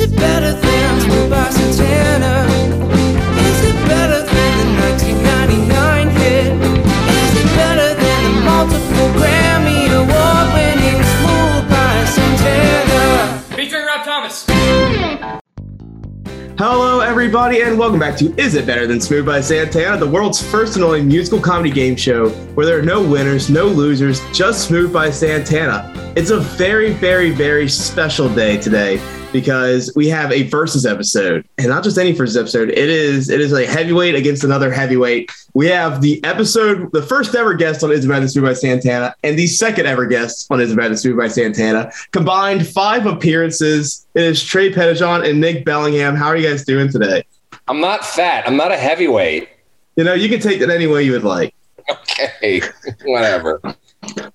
Is it better than Smooth by Santana? Is it better than the 1999 hit? Is it better than the multiple Grammy award winning Smooth by Santana? Featuring Rob Thomas. Hello, everybody, and welcome back to Is It Better Than Smooth by Santana, the world's first and only musical comedy game show where there are no winners, no losers, just Smooth by Santana. It's a very, very, very special day today because we have a versus episode, and not just any versus episode. It is it is a heavyweight against another heavyweight. We have the episode, the first ever guest on Is It Smooth by Santana, and the second ever guest on Is It Smooth by Santana. Combined five appearances. It is Trey Pettijohn and Nick Bellingham. How are you guys doing today? I'm not fat. I'm not a heavyweight. You know, you can take it any way you would like. Okay, whatever.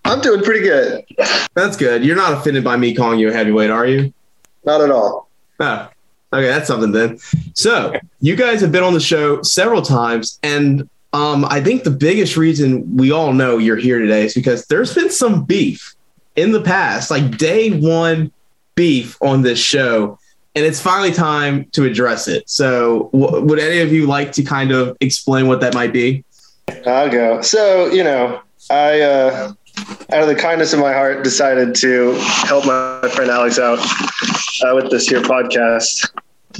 I'm doing pretty good. That's good. You're not offended by me calling you a heavyweight, are you? Not at all. Oh, okay, that's something then. So, you guys have been on the show several times, and um, I think the biggest reason we all know you're here today is because there's been some beef in the past, like day one beef on this show, and it's finally time to address it. So, w- would any of you like to kind of explain what that might be? I'll go. So, you know, I, uh, out of the kindness of my heart, decided to help my friend Alex out uh, with this here podcast.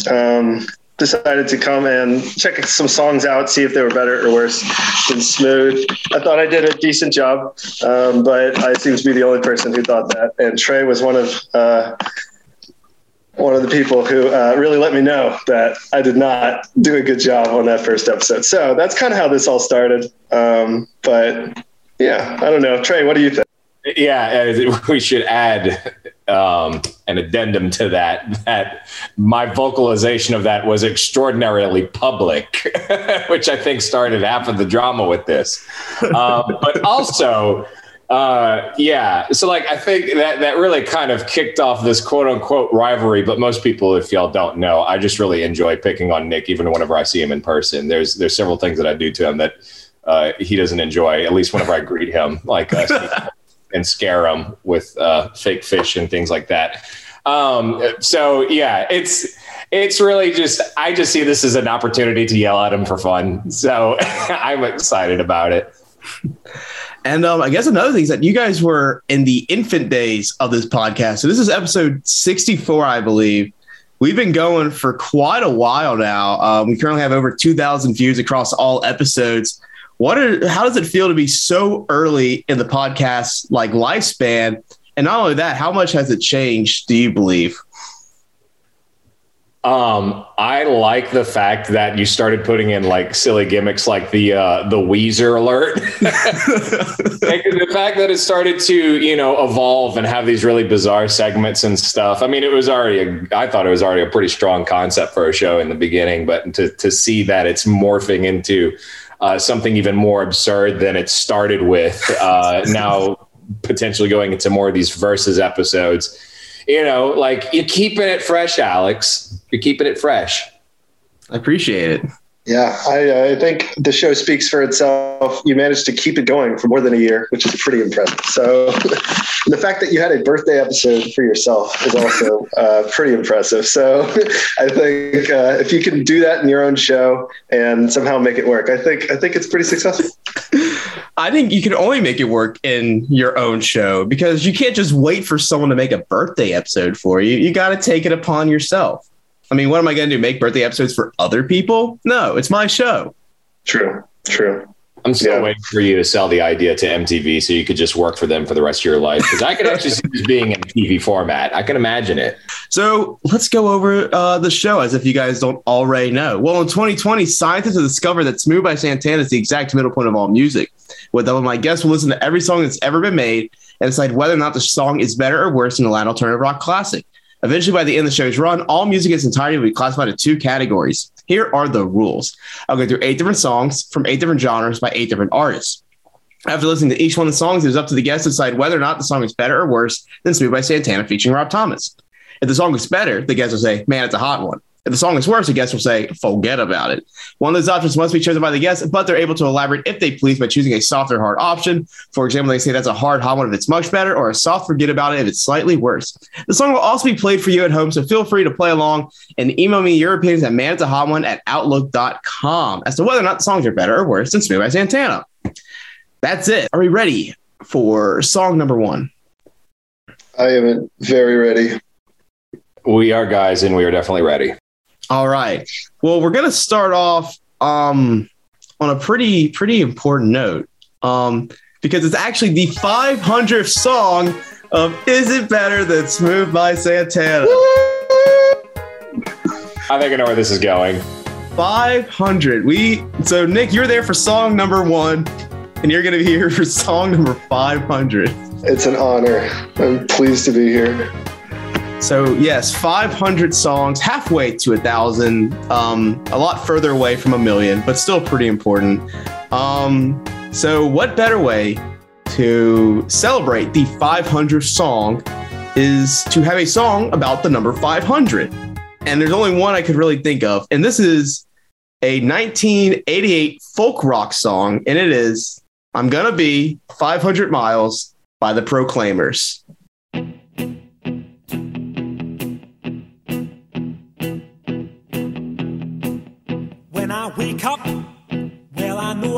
Um, decided to come and check some songs out, see if they were better or worse than Smooth. I thought I did a decent job, um, but I seem to be the only person who thought that. And Trey was one of uh, one of the people who uh, really let me know that I did not do a good job on that first episode. So that's kind of how this all started. Um, but yeah, I don't know. Trey, what do you think? Yeah, we should add um, an addendum to that. That my vocalization of that was extraordinarily public, which I think started half of the drama with this. Um, but also, uh, yeah. So like, I think that that really kind of kicked off this quote unquote rivalry. But most people, if y'all don't know, I just really enjoy picking on Nick, even whenever I see him in person. There's there's several things that I do to him that uh, he doesn't enjoy. At least whenever I greet him, like uh, and scare him with uh, fake fish and things like that. Um, so yeah, it's it's really just I just see this as an opportunity to yell at him for fun. So I'm excited about it. And um, I guess another thing is that you guys were in the infant days of this podcast. So this is episode 64, I believe. We've been going for quite a while now. Um, we currently have over 2,000 views across all episodes. What are, how does it feel to be so early in the podcast like lifespan? And not only that, how much has it changed, do you believe? Um, I like the fact that you started putting in like silly gimmicks like the uh, the Weezer alert. the fact that it started to you know evolve and have these really bizarre segments and stuff. I mean, it was already a, I thought it was already a pretty strong concept for a show in the beginning, but to to see that it's morphing into uh, something even more absurd than it started with uh, now potentially going into more of these verses episodes you know, like you're keeping it fresh, Alex. You're keeping it fresh. I appreciate it. Yeah, I, I think the show speaks for itself. You managed to keep it going for more than a year, which is pretty impressive. So, the fact that you had a birthday episode for yourself is also uh, pretty impressive. So, I think uh, if you can do that in your own show and somehow make it work, I think I think it's pretty successful. I think you can only make it work in your own show because you can't just wait for someone to make a birthday episode for you. You got to take it upon yourself. I mean, what am I going to do? Make birthday episodes for other people? No, it's my show. True, true. I'm still Yeah. waiting for you to sell the idea to MTV so you could just work for them for the rest of your life. Because I could actually see this being in TV format. I can imagine it. So let's go over uh, the show as if you guys don't already know. Well, in 2020, scientists have discovered that Smooth by Santana is the exact middle point of all music. With them, my guests will listen to every song that's ever been made and decide whether or not the song is better or worse than a Latin alternative rock classic. Eventually, by the end of the show's run, all music in its entirety will be classified into two categories. Here are the rules. I'll go through eight different songs from eight different genres by eight different artists. After listening to each one of the songs, it is up to the guest to decide whether or not the song is better or worse than Smooth by Santana featuring Rob Thomas. If the song is better, the guest will say, Man, it's a hot one. If the song is worse, the guest will say, forget about it. One of those options must be chosen by the guest, but they're able to elaborate if they please by choosing a soft or hard option. For example, they say that's a hard hot one if it's much better, or a soft forget about it if it's slightly worse. The song will also be played for you at home, so feel free to play along and email me your opinions at man a hot one at outlook.com as to whether or not the songs are better or worse than Smooth by Santana. That's it. Are we ready for song number one? I am very ready. We are guys, and we are definitely ready. All right. Well, we're gonna start off um, on a pretty pretty important note um, because it's actually the 500th song of "Is It Better Than Smooth by Santana." I think I know where this is going. 500. We so Nick, you're there for song number one, and you're gonna be here for song number 500. It's an honor. I'm pleased to be here. So yes, 500 songs, halfway to a thousand, um, a lot further away from a million, but still pretty important. Um, so what better way to celebrate the 500th song is to have a song about the number 500? And there's only one I could really think of, and this is a 1988 folk rock song, and it is "I'm Gonna Be 500 Miles" by the Proclaimers.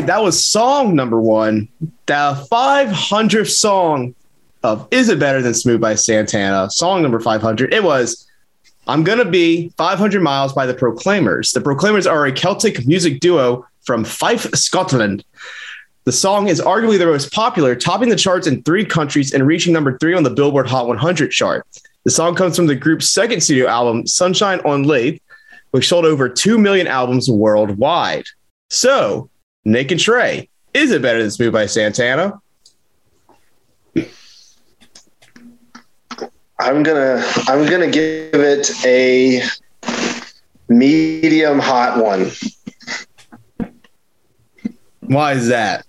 right, that was song number one, the 500th song of Is It Better Than Smooth by Santana, song number 500. It was I'm Gonna Be 500 Miles by the Proclaimers. The Proclaimers are a Celtic music duo from Fife, Scotland. The song is arguably their most popular, topping the charts in three countries and reaching number three on the Billboard Hot 100 chart. The song comes from the group's second studio album, Sunshine on Leith, which sold over 2 million albums worldwide. So, Nick and Trey, is it better than Smooth by Santana? I'm gonna I'm gonna give it a medium hot one. Why is that?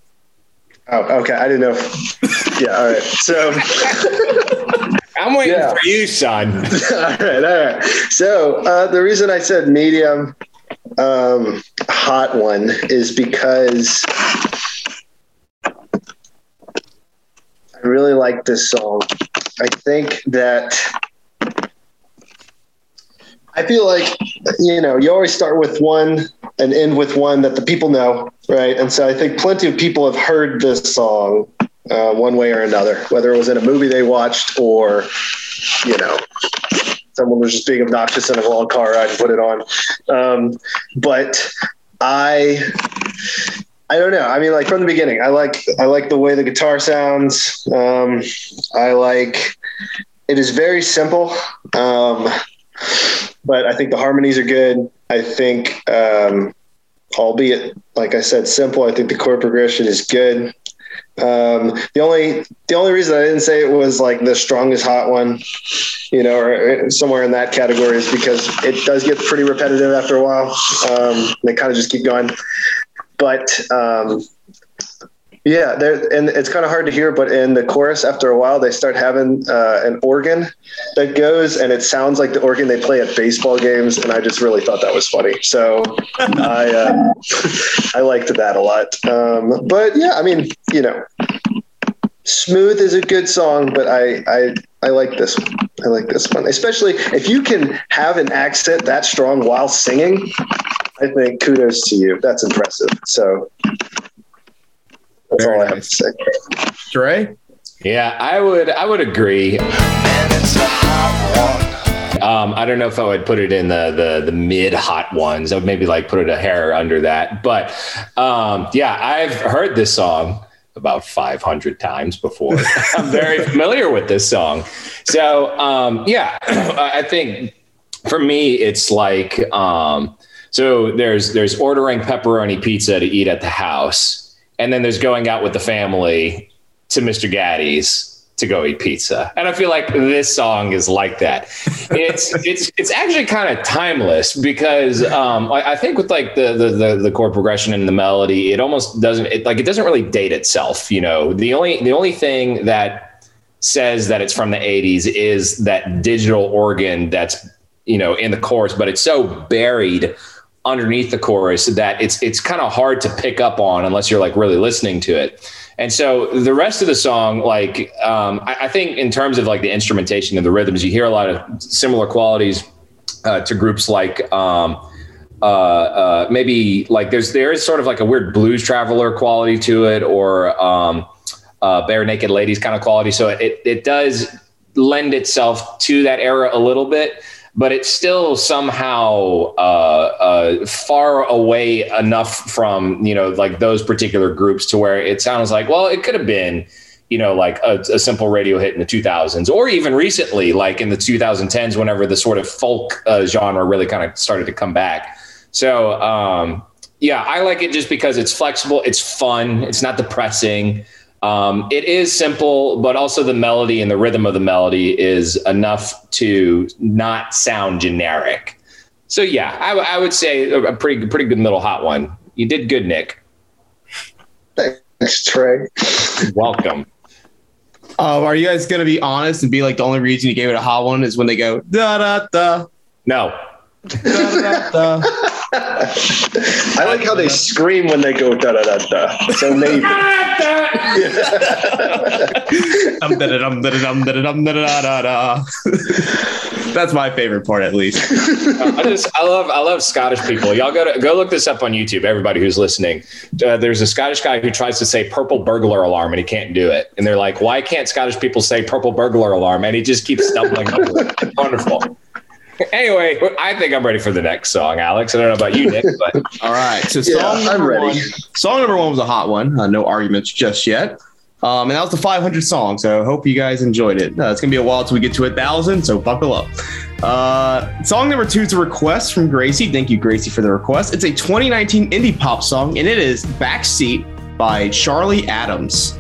Oh, okay. I didn't know. If, yeah. All right. So. I'm waiting Yeah. for you, son. all right, all right. So uh, the reason I said medium um, hot one is because I really like this song. I think that I feel like you know you always start with one and end with one that the people know, right? And so I think plenty of people have heard this song uh, one way or another, whether it was in a movie they watched or you know someone was just being obnoxious in a long car ride and put it on. Um, but I, I don't know. I mean, like from the beginning, I like I like the way the guitar sounds. Um, I like it is very simple, um, but I think the harmonies are good. I think, um, albeit like I said, simple. I think the chord progression is good. Um, the only the only reason I didn't say it was like the strongest hot one, you know, or somewhere in that category is because it does get pretty repetitive after a while. Um, they kind of just keep going, but um, yeah, there and it's kind of hard to hear. But in the chorus, after a while, they start having uh, an organ that goes, and it sounds like the organ they play at baseball games. And I just really thought that was funny. So I uh, I liked that a lot. Um, but yeah, I mean, you know, Smooth is a good song, but I I I like this one. I like this one, especially if you can have an accent that strong while singing. I think kudos to you. That's impressive. So that's Very all I have nice. to say. Dre? Yeah, I would I would agree. Um, I don't know if I would put it in the the the mid hot ones. I would maybe like put it a hair under that. But um, yeah, I've heard this song about 500 times before. I'm very familiar with this song. So um, yeah, I think for me it's like um, so there's there's ordering pepperoni pizza to eat at the house, and then there's going out with the family to Mr. Gatti's to go eat pizza. And I feel like this song is like that. It's it's it's actually kind of timeless because um, I, I think with like the, the the the chord progression and the melody, it almost doesn't it like it doesn't really date itself. You know, the only the only thing that says that it's from the 80s is that digital organ that's you know in the chorus, but it's so buried underneath the chorus that it's it's kind of hard to pick up on unless you're like really listening to it. And so the rest of the song, like um, I, I think in terms of like the instrumentation and the rhythms, you hear a lot of similar qualities uh, to groups like um, uh, uh, maybe like there's there is sort of like a weird blues traveler quality to it, or um, uh, Barenaked Ladies kind of quality. So it it does lend itself to that era a little bit, but it's still somehow uh, uh, far away enough from you know like those particular groups to where it sounds like well it could have been you know like a, a simple radio hit in the 2000s or even recently like in the 2010s whenever the sort of folk uh, genre really kind of started to come back. So um, yeah i like it just because it's flexible it's fun it's not depressing um, it is simple, but also the melody and the rhythm of the melody is enough to not sound generic. So yeah, I, w- I would say a a pretty pretty good middle hot one. You did good, Nick. Thanks, Trey. Welcome. Uh, are you guys going to be honest and be like the only reason you gave it a hot one is when they go da da da No, da da da? I like how they scream when they go da da da da. So maybe. Dum, da, da, dum, da, da, dum, da, da, dum, da, da, da, da. That's my favorite part, at least. I just I love I love Scottish people. Y'all go to go look this up on YouTube. Everybody who's listening, uh, there's a Scottish guy who tries to say "purple burglar alarm" and he can't do it. And they're like, "Why can't Scottish people say purple burglar alarm?" And he just keeps stumbling over it. Wonderful. Anyway, I think I'm ready for the next song, Alex. I don't know about you, Nick, but All right. So Yeah, song I'm number ready. one. Song number one was a hot one. Uh, no arguments just yet. Um, and that was the 500 song. So I hope you guys enjoyed it. Uh, it's gonna be a while till we get to a thousand. So buckle up. Uh, song number two is a request from Gracie. Thank you, Gracie, for the request. It's a 2019 indie pop song, and it is "Backseat" by Charlie Adams.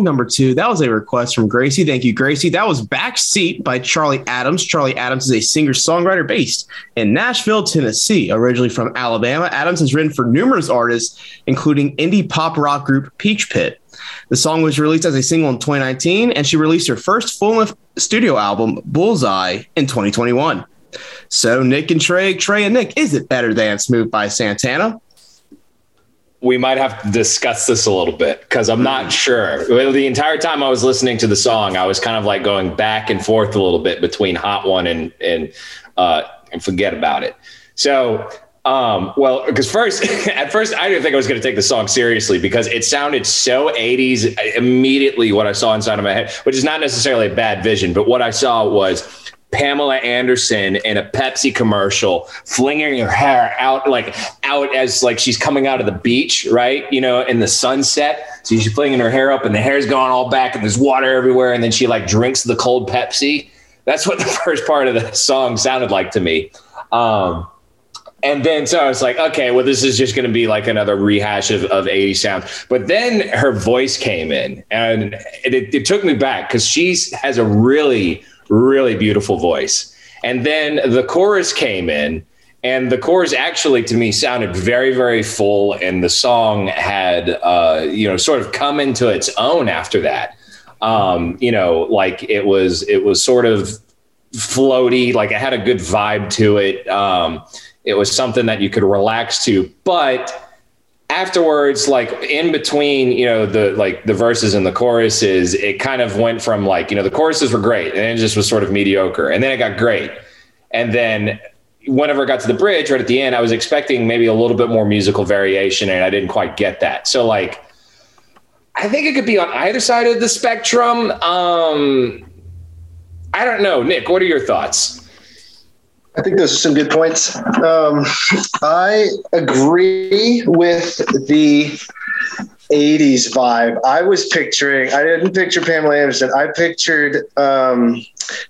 Song number two. That was a request from Gracie. Thank you, Gracie. That was Backseat by Charlie Adams. Charlie Adams is a singer songwriter based in Nashville, Tennessee. Originally from Alabama, Adams has written for numerous artists, including indie pop rock group Peach Pit. The song was released as a single in 2019, and she released her first full length studio album, Bullseye, in 2021. So, Nick and Trey, Trey and Nick, is it better than Smooth by Santana? We might have to discuss this a little bit because I'm not sure. The entire time I was listening to the song, I was kind of like going back and forth a little bit between Hot One and and uh, and Forget About It. So, um, well, because first, at first, I didn't think I was going to take the song seriously because it sounded so 80s immediately. What I saw inside of my head, which is not necessarily a bad vision, but what I saw was Pamela Anderson in a Pepsi commercial, flinging her hair out like out as like she's coming out of the beach, right? You know, in the sunset. So she's flinging her hair up, and the hair's going all back, and there's water everywhere, and then she like drinks the cold Pepsi. That's what the first part of the song sounded like to me. Um, and then so I was like, okay, well, this is just going to be like another rehash of, of 80 sound. But then her voice came in, and it, it, took me back because she has a really really beautiful voice. And then the chorus came in, and the chorus actually to me sounded very, very full. And the song had, uh, you know, sort of come into its own after that. Um, you know, like it was, it was sort of floaty, like it had a good vibe to it. Um, it was something that you could relax to, but afterwards like in between you know the like the verses and the choruses it kind of went from like you know the choruses were great and it just was sort of mediocre and then it got great. And then whenever it got to the bridge right at the end i was expecting maybe a little bit more musical variation and i didn't quite get that. So like i think it could be on either side of the spectrum. Um i don't know. Nick what are your thoughts I think those are some good points. Um, I agree with the 80s vibe. I was picturing, I didn't picture Pamela Anderson. I pictured um,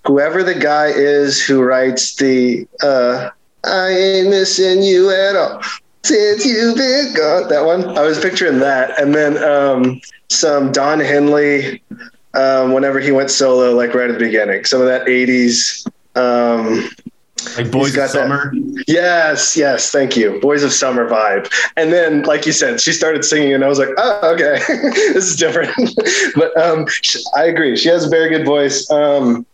whoever the guy is who writes the uh, I ain't missing you at all. Since you've been gone. That one. I was picturing that. And then um, some Don Henley um, whenever he went solo, like right at the beginning. Some of that 80s. Um, Like Boys of Summer? that- Yes, yes, thank you. Boys of Summer vibe. And then, like you said, she started singing, and I was like, oh, okay, this is different. but um, I agree. She has a very good voice. Um,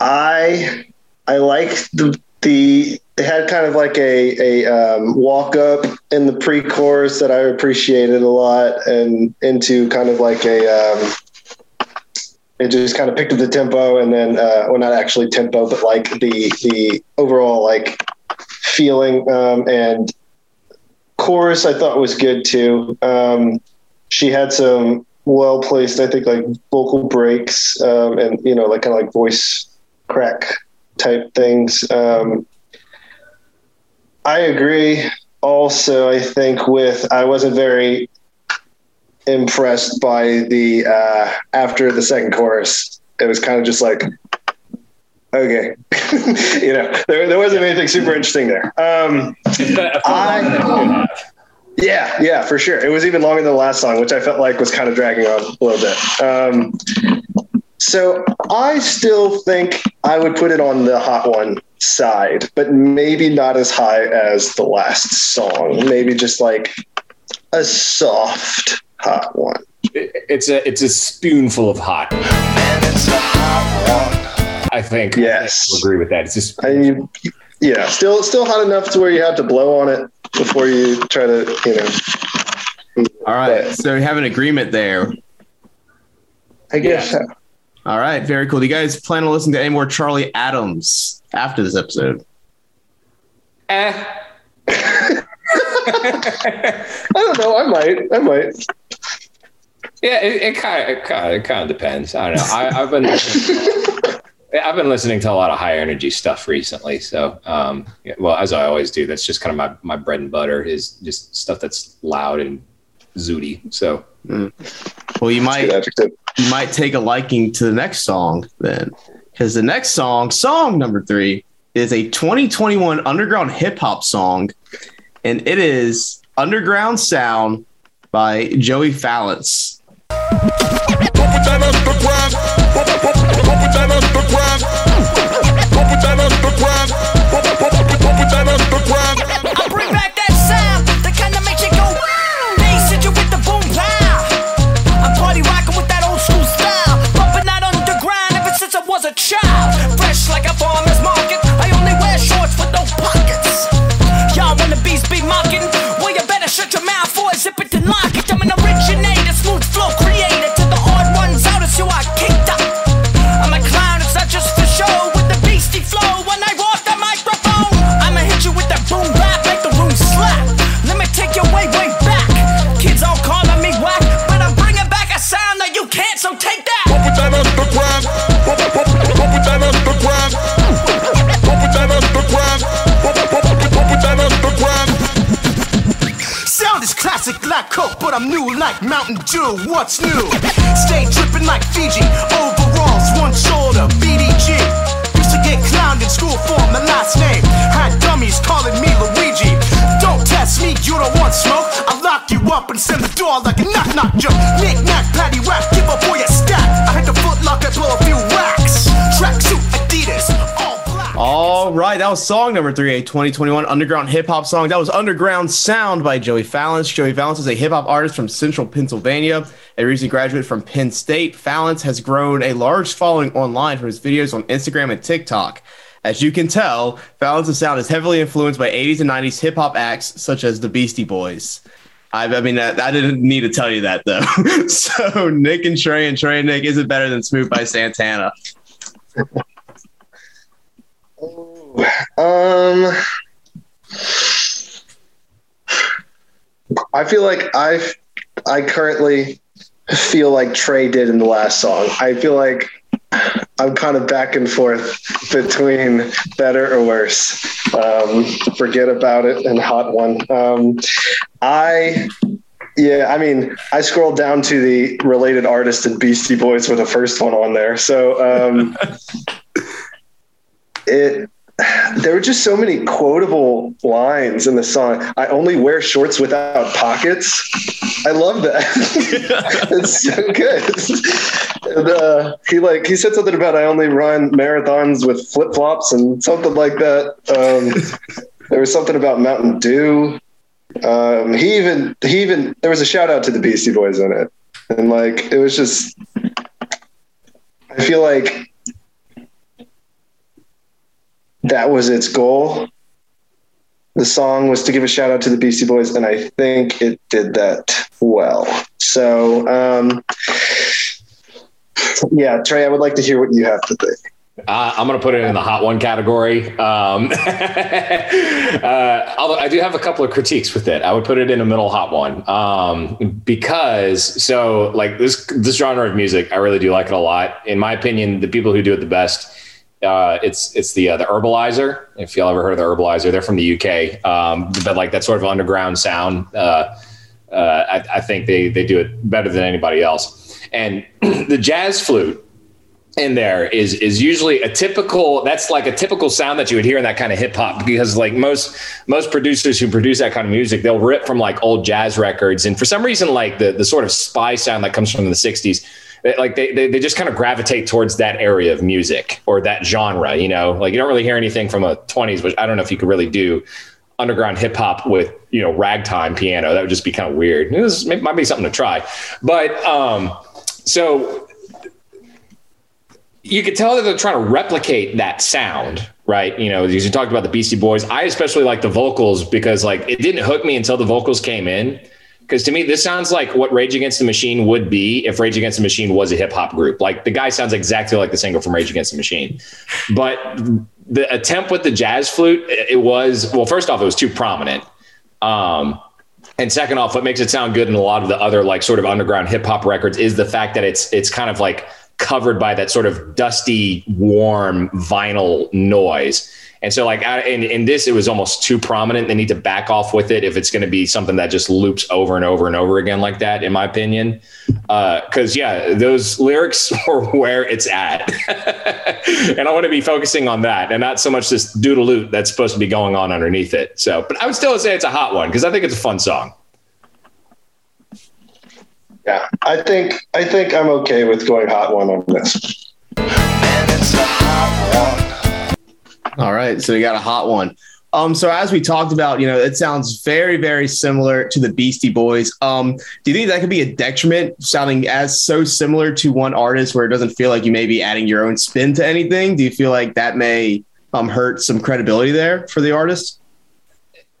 I I like the the it had kind of like a a um, walk up in the pre chorus that I appreciated a lot, and into kind of like a um, it just kind of picked up the tempo and then uh, well not actually tempo but like the the overall like feeling um, and chorus i thought was good too. Um, she had some well placed i think like vocal breaks um, and you know like kind of like voice crack type things. Um, i agree. Also i think with i wasn't very impressed by the uh after the second chorus it was kind of just like okay. You know there, there wasn't anything super interesting there. Um I- yeah yeah for sure. It was even longer than the last song which i felt like was kind of dragging on a little bit. Um so i still think i would put it on the hot one side but maybe not as high as the last song. Maybe just like a soft hot one it's a it's a spoonful of hot I think. Yes. I agree with that. It's just I yeah, still still hot enough to where you have to blow on it before you try to, you know. All right. But So we have an agreement there. I guess Yeah. All right. Very cool. Do you guys plan on listening to any more Charlie Adams after this episode? eh. I don't know. I might. I might. Yeah, it, it kind of it kind of it kind of depends. I don't know. I, I've been listening, I've been listening to a lot of high energy stuff recently. So, um, yeah, well, as I always do, that's just kind of my my bread and butter is just stuff that's loud and zooty. So, Well, you might you might take a liking to the next song then, because the next song, song number three, is a 2021 underground hip hop song, and it is "Underground Sound" by Joey Valence. I bring back that sound, the kind Coke, but I'm new like Mountain Dew. What's new? Stay dripping like Fiji. Overalls, one shoulder, BDG. Used to get clowned in school for my last name. Had dummies calling me Luigi. Don't test me, you don't want smoke. I'll lock you up and send the door like a knock knock joke. That was song number three, a 2021 underground hip hop song. That was Underground Sound by Joey Valence. Joey Valence is a hip hop artist from Central Pennsylvania, a recent graduate from Penn State. Valence has grown a large following online for his videos on Instagram and TikTok. As you can tell, Valence' sound is heavily influenced by 80s and 90s hip hop acts such as the Beastie Boys. I, I mean, I, I didn't need to tell you that though. so, Nick and Trey and Trey and Nick, is it better than Smooth by Santana? Uh, Um, I feel like I I currently feel like Trey did in the last song. I feel like I'm kind of back and forth between better or worse. Um, forget about it and hot one. Um, I yeah, I mean, I scrolled down to the related artist and Beastie Boys were the first one on there. So um, it there were just so many quotable lines in the song. I only wear shorts without pockets. I love that. it's so good. And, uh, he like he said something about I only run marathons with flip flops and something like that. Um, there was something about Mountain Dew. Um, he even he even there was a shout out to the Beastie Boys in it, and like it was just. I feel like that was its goal. The song was to give a shout out to the Beastie Boys, and I think it did that well. So, um, yeah, Trey, I would like to hear what you have to think. Uh, I'm going to put it in the hot one category. Um, uh, although I do have a couple of critiques with it, I would put it in a middle hot one um, because so like this this genre of music, I really do like it a lot. In my opinion, the people who do it the best, uh, it's it's the uh, the Herbaliser. If y'all ever heard of the Herbaliser, they're from the UK, um, but like that sort of underground sound. Uh, uh, I, I think they they do it better than anybody else. And the jazz flute in there is is usually a typical that's like a typical sound that you would hear in that kind of hip hop because like most most producers who produce that kind of music they'll rip from like old jazz records and for some reason like the the sort of spy sound that comes from the 60s they- like they, they, they just kind of gravitate towards that area of music or that genre you know like you don't really hear anything from a 20s which i don't know if you could really do underground hip hop with you know ragtime piano that would just be kind of weird this might be something to try but um so you could tell that they're trying to replicate that sound, right? You know, you talked about the Beastie Boys, I especially like the vocals because like it didn't hook me until the vocals came in. Because to me, this sounds like what Rage Against the Machine would be if Rage Against the Machine was a hip hop group. Like the guy sounds exactly like the singer from Rage Against the Machine. But the attempt with the jazz flute, it was well. First off, it was too prominent. Um, and second off, what makes it sound good in a lot of the other like sort of underground hip hop records is the fact that it's it's kind of like covered by that sort of dusty, warm vinyl noise. And so, like I- in, in this, it was almost too prominent. They need to back off with it if it's going to be something that just loops over and over and over again like that, in my opinion. Uh, because yeah, those lyrics are where it's at, and I want to be focusing on that, and not so much this doodle loop that's supposed to be going on underneath it. So, but I would still say it's a hot one because I think it's a fun song. Yeah, I think I think I'm okay with going hot one on this. All right, so we got a hot one. Um, so as we talked about, you know, it sounds very, very similar to the Beastie Boys. Um, do you think that could be a detriment, sounding as so similar to one artist, where it doesn't feel like you may be adding your own spin to anything? Do you feel like that may um, hurt some credibility there for the artist?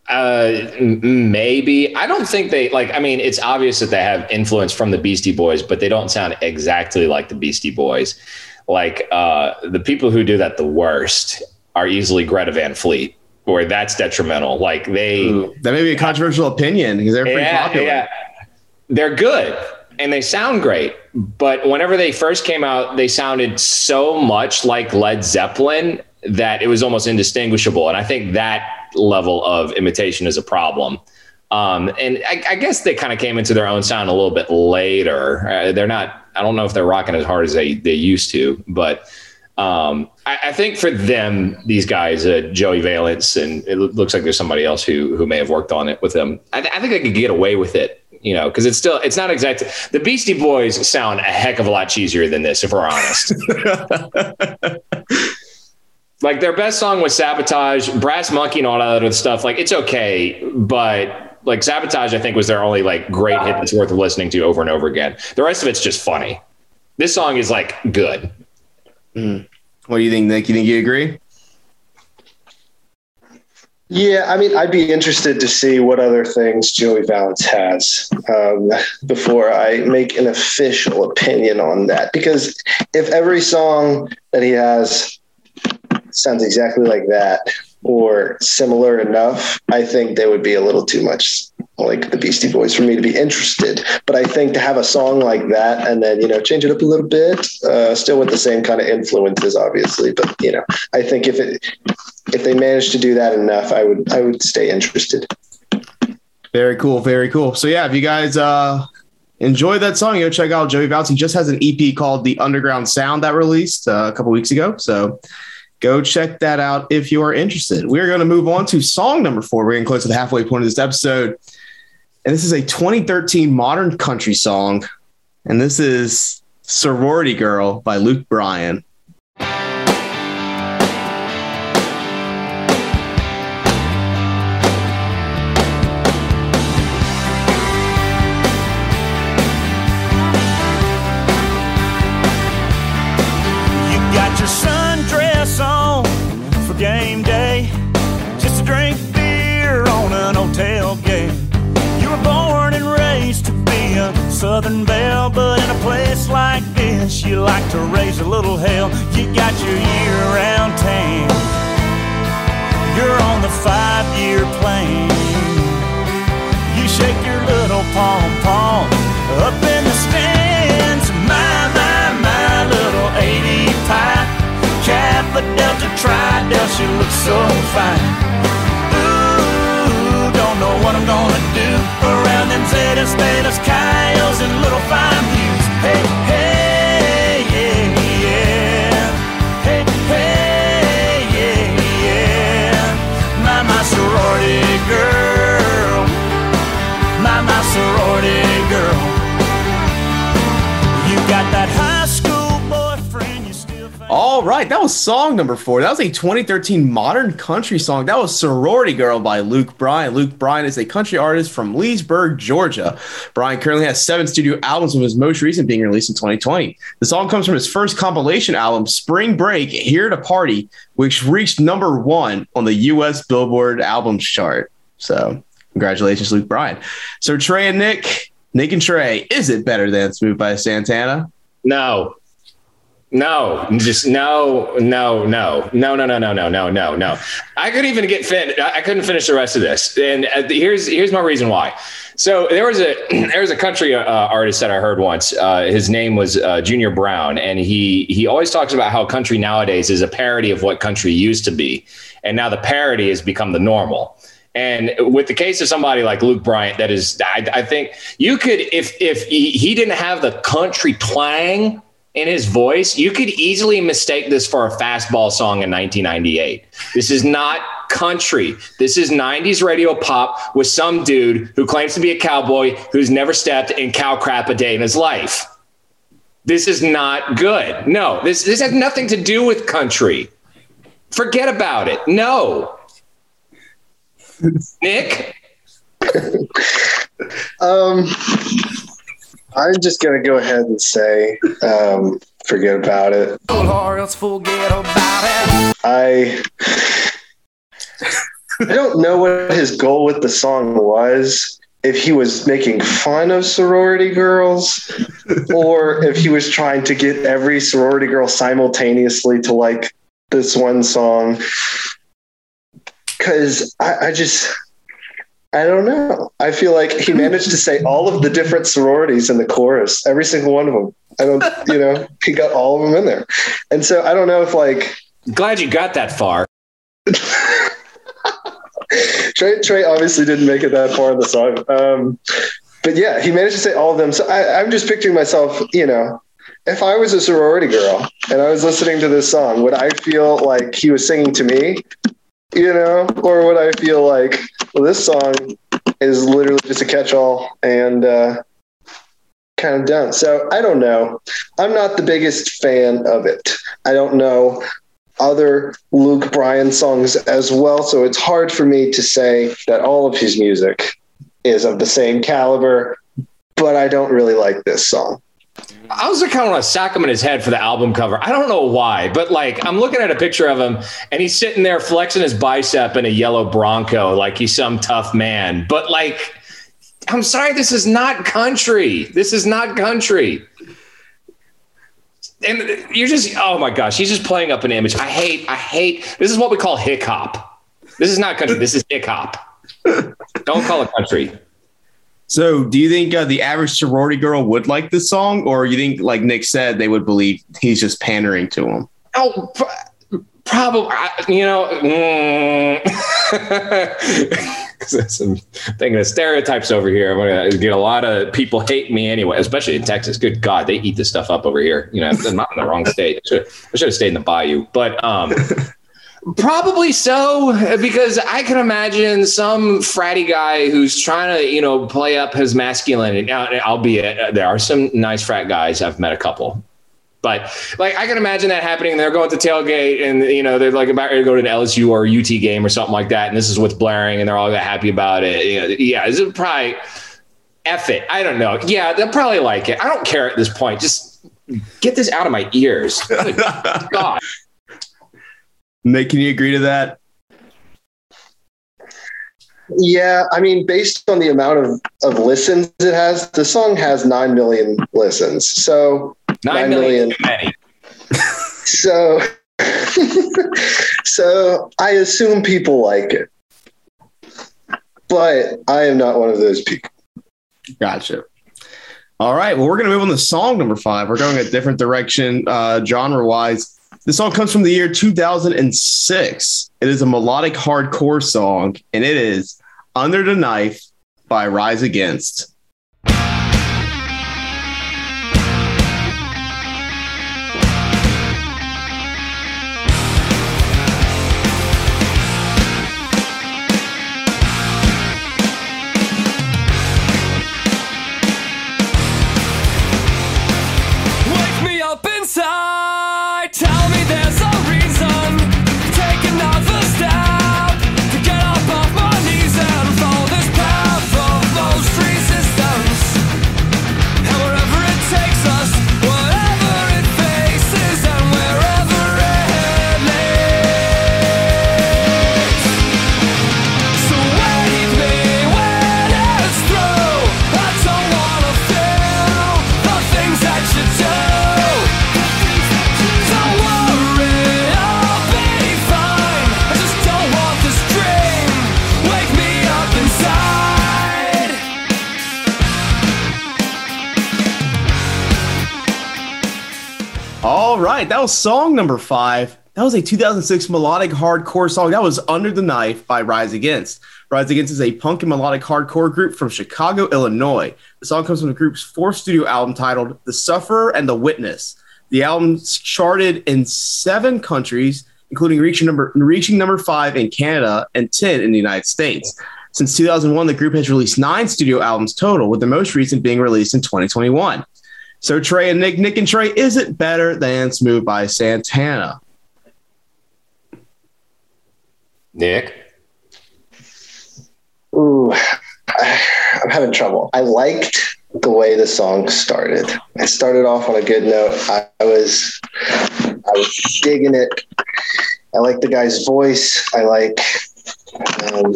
Uh, maybe. I don't think they like. I mean, it's obvious that they have influence from the Beastie Boys, but they don't sound exactly like the Beastie Boys. Like uh, the people who do that the worst are easily Greta Van Fleet, where that's detrimental. Like they, Ooh, that may be a controversial opinion because they're pretty yeah, popular. yeah, they're good. and they sound great. But whenever they first came out, they sounded so much like Led Zeppelin that it was almost indistinguishable. And I think that level of imitation is a problem. Um, and I, I guess they kind of came into their own sound a little bit later. Uh, they're not. I don't know if they're rocking as hard as they they used to, but um, I, I think for them, these guys, uh, Joey Valence, and it looks like there's somebody else who who may have worked on it with them. I, I think they could get away with it, you know, because it's still it's not exactly the Beastie Boys sound a heck of a lot cheesier than this, if we're honest. like their best song was Sabotage, Brass Monkey, and all that other stuff. Like it's okay, but like Sabotage, I think was their only like great hit that's worth listening to over and over again. The rest of it's just funny. This song is like good. What do you think, Nick? You think you agree? Yeah, I mean, I'd be interested to see what other things Joey Valence has um, before I make an official opinion on that. Because if every song that he has sounds exactly like that or similar enough, I think they would be a little too much like the Beastie Boys for me to be interested. But I think to have a song like that and then, you know, change it up a little bit, uh, still with the same kind of influences, obviously. But, you know, I think if it, if they managed to do that enough, I would, I would stay interested. Very cool. Very cool. So yeah, if you guys uh enjoy that song, go check out Joey Valence. He just has an EP called The Underground Sound that released uh, a couple weeks ago. So go check that out if you are interested. We're going to move on to song number four. We're getting close to the halfway point of this episode. And this is a 2013 modern country song. And this is Sorority Girl by Luke Bryan. This, you like to raise a little hell. You got your year-round tan. You're on the five-year plan. You shake your little pom pom up in the stands. My, my, my little 80 pie. Kappa Delta Tri Delt, she looks so fine. Ooh, don't know what I'm gonna do around them Zetas, Thetas, Kyles, and little fine All right, that was song number four. That was a 2013 modern country song. That was Sorority Girl by Luke Bryan. Luke Bryan is a country artist from Leesburg, Georgia. Bryan currently has seven studio albums, with his most recent being released in 2020. The song comes from his first compilation album, Spring Break Here to Party, which reached number one on the US Billboard Albums chart. So, congratulations, Luke Bryan. So, Trey and Nick, Nick and Trey, is it better than Smooth by Santana? No. No, just no, no, no, no, no, no, no, no, no, no, no. I couldn't even get fin. I couldn't finish the rest of this. And uh, here's here's my reason why. So there was a there was a country uh, artist that I heard once. Uh, his name was uh, Junior Brown, and he he always talks about how country nowadays is a parody of what country used to be, and now the parody has become the normal. And with the case of somebody like Luke Bryan, that is, I, I think you could, if if he, he didn't have the country twang in his voice, you could easily mistake this for a fastball song in 1998. This is not country. This is 90s radio pop with some dude who claims to be a cowboy who's never stepped in cow crap a day in his life. This is not good. No, this this has nothing to do with country. Forget about it. No. Nick, Um, I'm just gonna go ahead and say, um, forget about it. Or else forget about it. I I don't know what his goal with the song was. If he was making fun of sorority girls, or if he was trying to get every sorority girl simultaneously to like this one song. Because I, I just I don't know. I feel like he managed to say all of the different sororities in the chorus, every single one of them. I don't, you know, he got all of them in there. And so I don't know if like Glad you got that far. Trey, Trey obviously didn't make it that far in the song. Um, but yeah, he managed to say all of them. So I, I'm just picturing myself, you know, if I was a sorority girl and I was listening to this song, would I feel like he was singing to me, you know, or would I feel like, well, this song is literally just a catch all and uh, kind of done? So I don't know. I'm not the biggest fan of it. I don't know other Luke Bryan songs as well. So it's hard for me to say that all of his music is of the same caliber, but I don't really like this song. I was kind of want to sack him in his head for the album cover. I don't know why, but like I'm looking at a picture of him and he's sitting there flexing his bicep in a yellow Bronco like he's some tough man. But like, I'm sorry, this is not country. This is not country. And you're just, oh my gosh, he's just playing up an image. I hate, I hate. This is what we call hick hop. This is not country. This is hick hop. Don't call it country. So, do you think uh, the average sorority girl would like this song, or you think, like Nick said, they would believe he's just pandering to them? Oh, pr- probably. You know, mm. 'Cause I'm thinking of stereotypes over here. I'm gonna get a lot of people hate me anyway, especially in Texas. Good God, they eat this stuff up over here. You know, I'm not in the wrong state. I should, I should have stayed in the bayou, but um. Probably so, because I can imagine some fratty guy who's trying to, you know, play up his masculinity. Now, albeit uh, there are some nice frat guys. I've met a couple, but like I can imagine that happening. They're going to tailgate, and you know, they're like about to go to an LSU or UT game or something like that, and this is what's blaring, and they're all happy about it. You know, yeah, this is probably F it. I don't know. Yeah, they'll probably like it. I don't care at this point. Just get this out of my ears. Good God. Nick, can you agree to that? Yeah, I mean, based on the amount of, of listens it has, the song has 9 million listens. So, Nine million too many. so, so I assume people like it. But I am not one of those people. Gotcha. All right. Well, we're going to move on to song number five. We're going a different direction, uh, genre wise. This song comes from the year 2006. It is a melodic hardcore song, and it is Under the Knife by Rise Against. Right. That was song number five. That was a 2006 melodic hardcore song. That was Under the Knife by Rise Against. Rise Against is a punk and melodic hardcore group from Chicago, Illinois. The song comes from the group's fourth studio album titled The Sufferer and the Witness. The album charted in seven countries, including reaching number, reaching number five in Canada and 10 in the United States. Since 2001, the group has released nine studio albums total, with the most recent being released in 2021. So, Trey and Nick, Nick and Trey, is it better than Smooth by Santana? Nick. Ooh, I'm having trouble. I liked the way the song started. It started off on a good note. I, I was I was digging it. I like the guy's voice. I like um,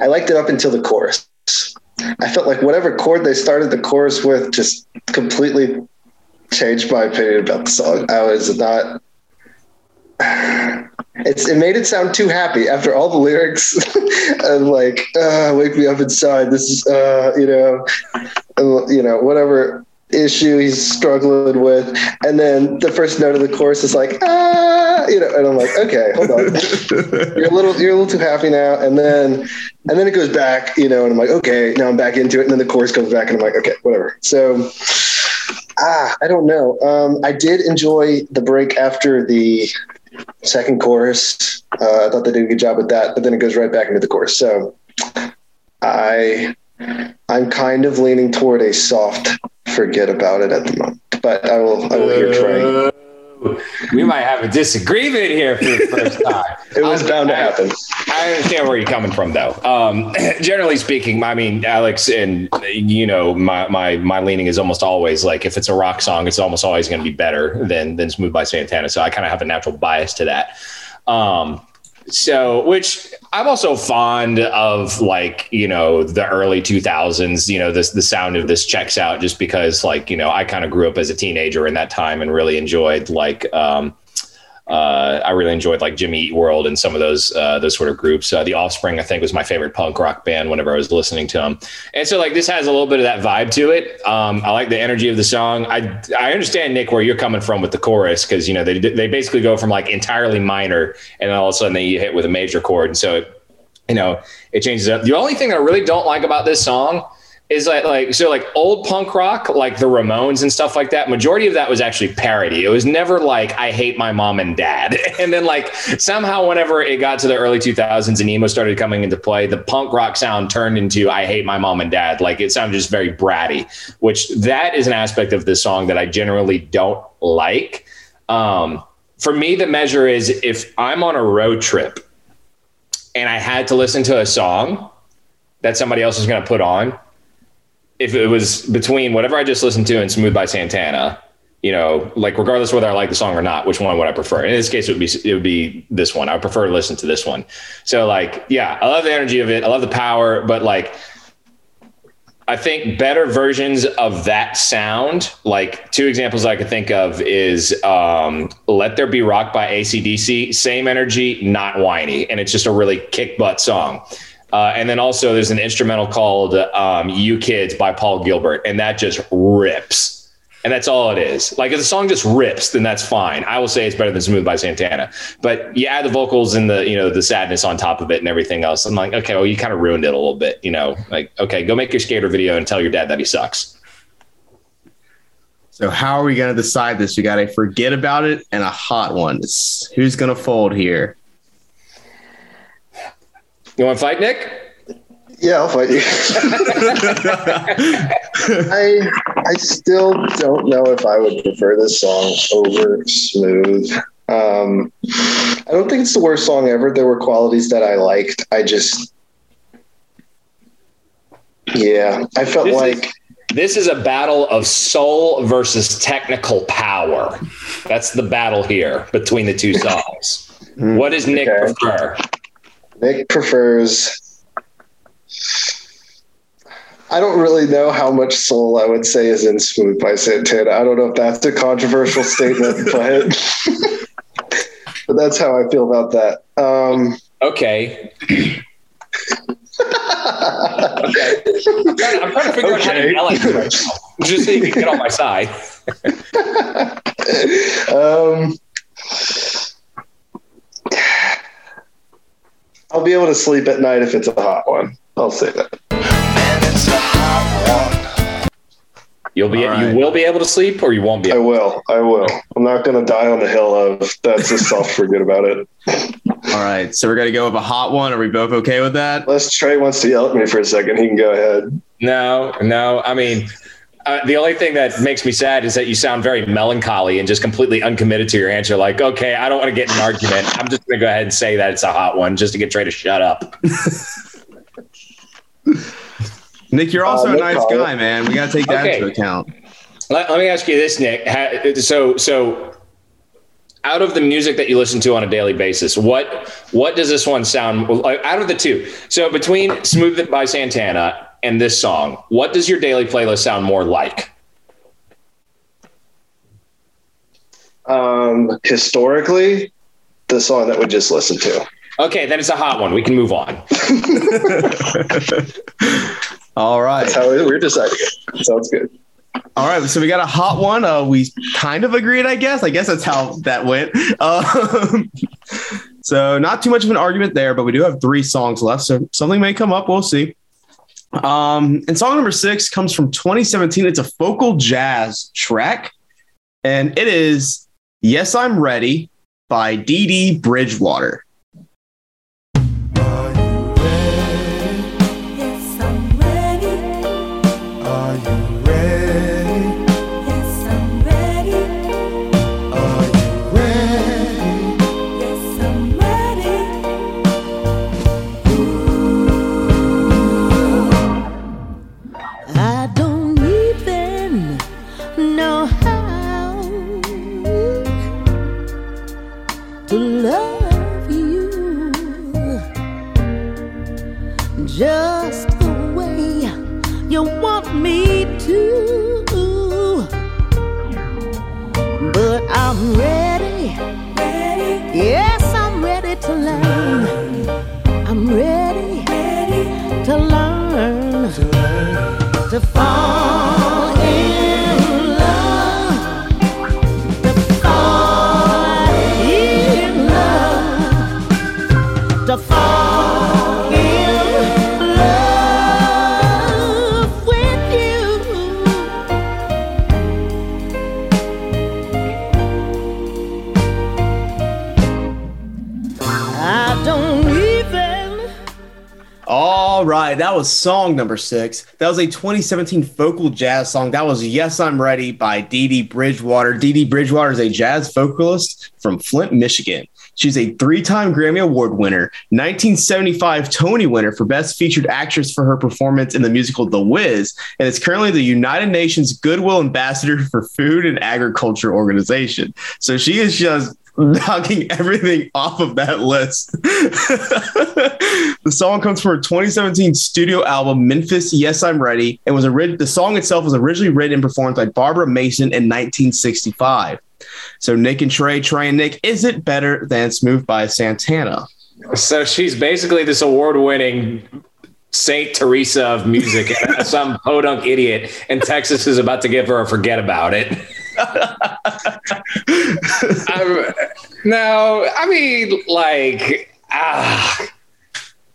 I liked it up until the chorus. I felt like whatever chord they started the chorus with just completely changed my opinion about the song. I was not it it's it made it sound too happy after all the lyrics of like uh, "Wake me up inside." This is uh, you know, you know whatever issue he's struggling with, and then the first note of the chorus is like ah, you know, and I'm like, okay, hold on, you're a little you're a little too happy now, and then and then it goes back, you know, and I'm like, okay, now I'm back into it, and then the chorus comes back, and I'm like, okay, whatever. So. Ah, I don't know. Um, I did enjoy the break after the second chorus. Uh, I thought they did a good job with that, but then it goes right back into the chorus. So I I'm kind of leaning toward a soft forget about it at the moment. But I will I will hear Trey. We might have a disagreement here for the first time. It was bound to happen. I understand where you're coming from, though. Um, generally speaking, I mean, Alex, and you know, my my my leaning is almost always like if it's a rock song, it's almost always going to be better than than "Smooth" by Santana. So I kind of have a natural bias to that. Um, so, which I'm also fond of, like you know, the early 2000s. You know, this the sound of this checks out just because, like you know, I kind of grew up as a teenager in that time and really enjoyed like. Um, uh, I really enjoyed like Jimmy Eat World and some of those uh, those sort of groups. Uh, the Offspring, I think, was my favorite punk rock band whenever I was listening to them. And so, like, this has a little bit of that vibe to it. Um, I like the energy of the song. I I understand Nick where you're coming from with the chorus because you know they they basically go from like entirely minor and then all of a sudden they hit with a major chord, and so it, you know it changes up. The only thing I really don't like about this song is like like so like old punk rock like the ramones and stuff like that majority of that was actually parody. It was never like i hate my mom and dad. And then like somehow whenever it got to the early 2000s and emo started coming into play the punk rock sound turned into i hate my mom and dad. Like it sounded just very bratty which that is an aspect of this song that i generally don't like. Um, for me the measure is if i'm on a road trip and i had to listen to a song that somebody else is going to put on if it was between whatever I just listened to and Smooth by Santana, you know, like regardless whether I like the song or not, which one would I prefer? In this case, it would be it would be this one. I would prefer to listen to this one. So like, yeah, I love the energy of it. I love the power, but like, I think better versions of that sound, like two examples I could think of is um, Let There Be Rock by ACDC, same energy, not whiny. And it's just a really kick butt song. Uh, and then also there's an instrumental called um, "You Kids" by Paul Gilbert, and that just rips. And that's all it is. Like if the song just rips, then that's fine. I will say it's better than "Smooth" by Santana. But you add the vocals and the you know the sadness on top of it and everything else. I'm like, okay, well you kind of ruined it a little bit. You know, like okay, go make your skater video and tell your dad that he sucks. So how are we going to decide this? We got to forget about it and a hot one. It's, who's going to fold here? You want to fight, Nick? Yeah, I'll fight you. I I still don't know if I would prefer this song over Smooth. Um, I don't think it's the worst song ever. There were qualities that I liked. I just, yeah, I felt This is- like This is a battle of soul versus technical power. That's the battle here between the two songs. what does Nick Okay. prefer? Nick prefers. I don't really know how much soul I would say is in Smooth by Santana. I don't know if that's a controversial statement, but but that's how I feel about that. Um, Okay. okay. I'm trying, I'm trying to figure out how to Okay. yell at you right now, just so you can get on my side. um, I'll be able to sleep at night if it's a hot one. I'll say that. You'll be All right. you will be able to sleep, or you won't be. I Able. will. I will. I'm not going to die on the hill of that's a soft forget about it. All right. So we're going to go with a hot one. Are we both okay with that? Unless Trey wants to yell at me for a second, he can go ahead. No, no. I mean, uh, the only thing that makes me sad is that you sound very melancholy and just completely uncommitted to your answer. Like, okay, I don't want to get in an argument. I'm just going to go ahead and say that it's a hot one, just to get Trey to shut up. Nick, you're also Uh, a nice Collins. guy, man. We got to take that Okay. into account. Let, let me ask you this, Nick. So, so out of the music that you listen to on a daily basis, what what does this one sound like? Out of the two, so between "Smooth" It" by Santana and this song, what does your daily playlist sound more like? Um, historically, the the song that we just listened to. Okay, then it's a hot one. We can move on. All right. That's how we- we're deciding it. Sounds good. All right, so we got a hot one. Uh, we kind of agreed, I guess. I guess that's how that went. Um, so not too much of an argument there, but we do have three songs left, so something may come up. We'll see. Um, and song number six comes from 2017. It's a vocal jazz track, and it is "Yes, I'm Ready" by Dee Bridgewater. Was song number six. That was a 2017 vocal jazz song. That was "Yes, I'm Ready" by Dee Dee Bridgewater. Dee Dee Bridgewater is a jazz vocalist from Flint, Michigan. She's a three-time Grammy Award winner, 1975 Tony winner for Best Featured Actress for her performance in the musical The Wiz, and is currently the United Nations Goodwill Ambassador for Food and Agriculture Organization. So she is just knocking everything off of that list. the song comes from her 2017 studio album Memphis Yes I'm Ready and was the song itself was originally written and performed by Barbara Mason in 1965. So Nick and Trey, Trey and Nick, is it better than Smooth by Santana? So she's basically this award-winning Saint Teresa of music, and some podunk idiot in Texas is about to give her a forget about it. I'm- no, I mean, like, ah,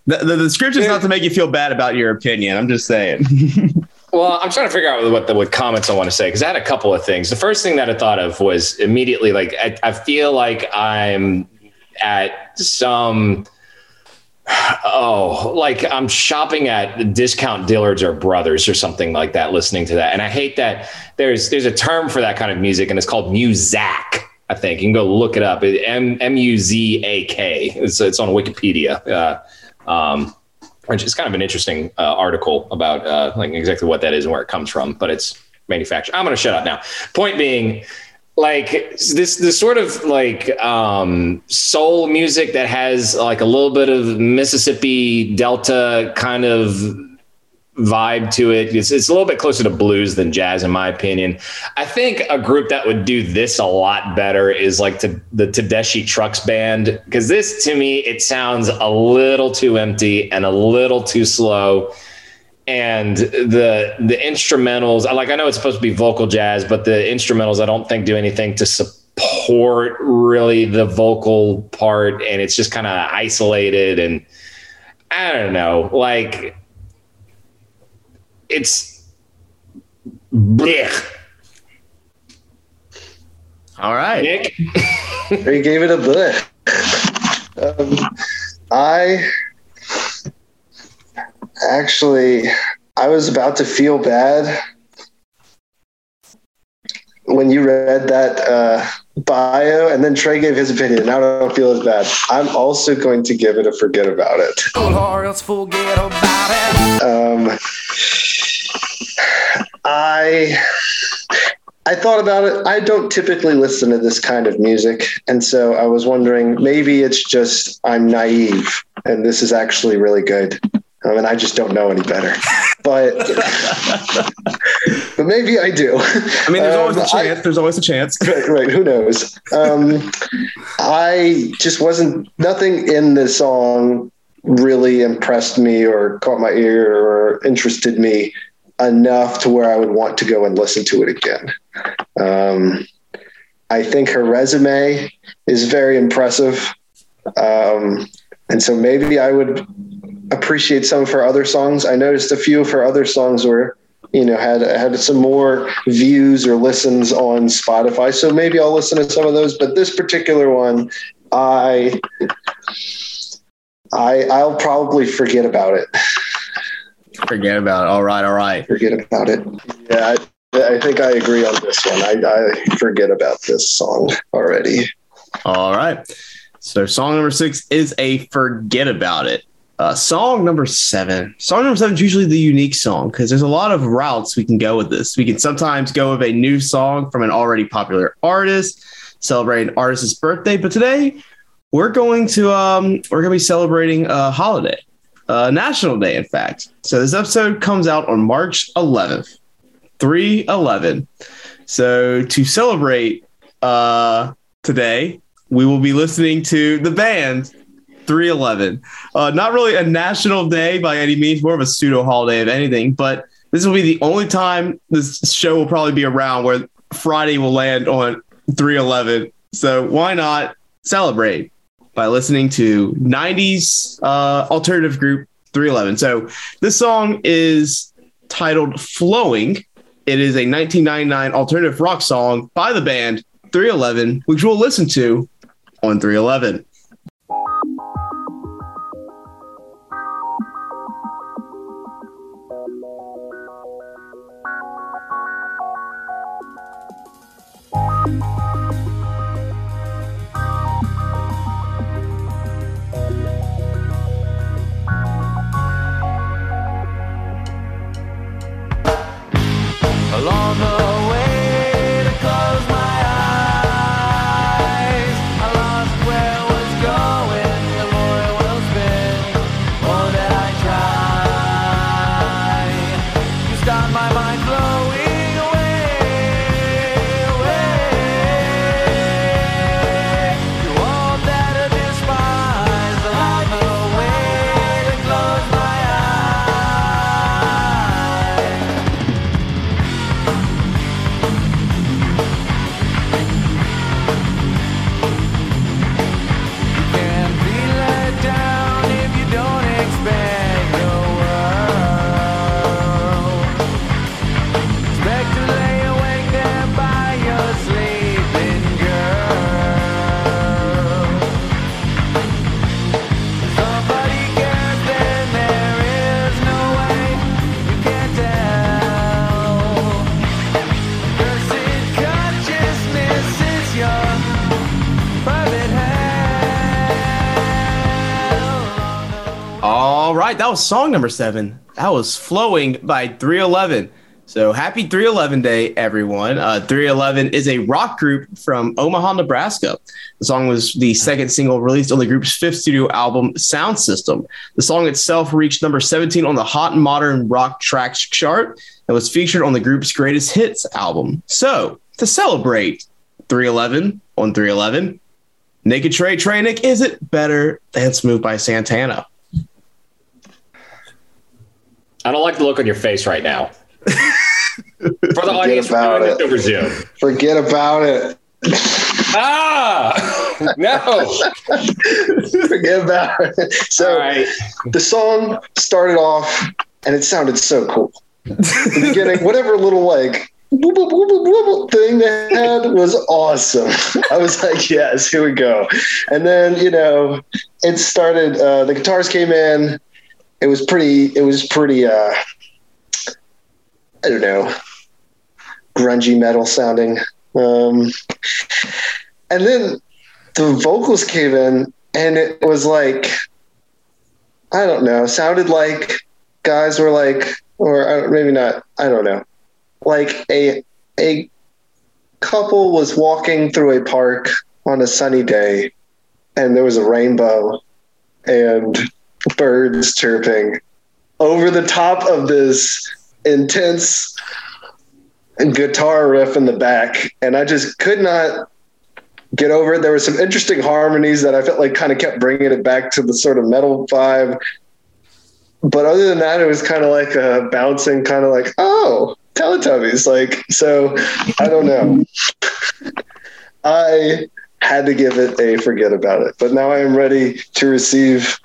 The, the description is not to make you feel bad about your opinion. I'm just saying. Well, I'm trying to figure out what the what comments I want to say because I had a couple of things. The first thing that I thought of was immediately like I, I feel like I'm at some oh like I'm shopping at discount Dillards or Brothers or something like that, listening to that, and I hate that there's there's a term for that kind of music and it's called muzak. I think you can go look it up. M M U Z A K. It's it's on Wikipedia. Uh, um, which is kind of an interesting uh, article about uh, like exactly what that is and where it comes from, but it's manufactured. I'm going to shut up now. Point being, like this this sort of like um, soul music that has like a little bit of Mississippi Delta kind of vibe to it. It's, it's a little bit closer to blues than jazz, in my opinion. I think a group that would do this a lot better is like to, the Tedeschi Trucks Band, because this to me it sounds a little too empty and a little too slow. And the the instrumentals, like I know it's supposed to be vocal jazz, but the instrumentals I don't think do anything to support really the vocal part, and it's just kind of isolated and I don't know, like it's blech. All right. Nick. He gave it a bleh. Um, I actually, I was about to feel bad when you read that uh, bio, and then Trey gave his opinion. Now I don't feel as bad. I'm also going to give it a forget about it. Forget about it. Um, I I thought about it. I don't typically listen to this kind of music, and so I was wondering maybe it's just I'm naive, and this is actually really good. Um, and I just don't know any better. But but maybe I do. I mean, there's always Um, a chance. there's always a chance. right, right. Who knows? Um, I just wasn't. Nothing in the song really impressed me or caught my ear or interested me enough to where I would want to go and listen to it again. Um, I think her resume is very impressive, um, and so maybe I would appreciate some of her other songs. I noticed a few of her other songs were you know had had some more views or listens on Spotify. So maybe I'll listen to some of those. But this particular one, I I I'll probably forget about it. Forget about it. All right, all right. Forget about it. Yeah, I, I think I agree on this one. I, I forget about this song already. All right. So song number six is a forget about it. Uh, song number seven. Song number seven is usually the unique song because there's a lot of routes we can go with this. We can sometimes go with a new song from an already popular artist, celebrate an artist's birthday. But today we're going to um, we're going to be celebrating a holiday, a national day, in fact. So this episode comes out on March 11th, 311. So to celebrate uh, today, we will be listening to the band 311. Uh, not really a national day by any means, more of a pseudo holiday of anything, but this will be the only time this show will probably be around where Friday will land on 311. So why not celebrate by listening to 90s uh, alternative group 311? So this song is titled Flowing. It is a 1999 alternative rock song by the band 311, which we'll listen to on 311. Right, that was song number seven. That was Flowing by 311. So happy 311 Day, everyone. Uh, 311 is a rock group from Omaha, Nebraska. The song was the second single released on the group's fifth studio album, Sound System. The song itself reached number 17 on the Hot Modern Rock Tracks chart and was featured on the group's greatest hits album. So, to celebrate 311 on 311, Naked Trey Trey Nick, is it better than Smooth by Santana? I don't like the look on your face right now. For the audience, about it. over Zoom. Forget about it. Ah, no. Forget about it. So right. the song started off and it sounded so cool. the beginning, whatever little like thing they had was awesome. I was like, yes, here we go. And then, you know, it started, uh, the guitars came in. It was pretty, it was pretty, uh, I don't know, grungy metal sounding. Um, and then the vocals came in and it was like, I don't know, sounded like guys were like, or uh, maybe not, I don't know, like a a couple was walking through a park on a sunny day, and there was a rainbow and birds chirping, over the top of this intense guitar riff in the back, and I just could not get over it. There were some interesting harmonies that I felt like kind of kept bringing it back to the sort of metal vibe. But other than that, it was kind of like a bouncing, kind of like, oh, Teletubbies. Like, so I don't know. I had to give it a forget about it, but now I am ready to receive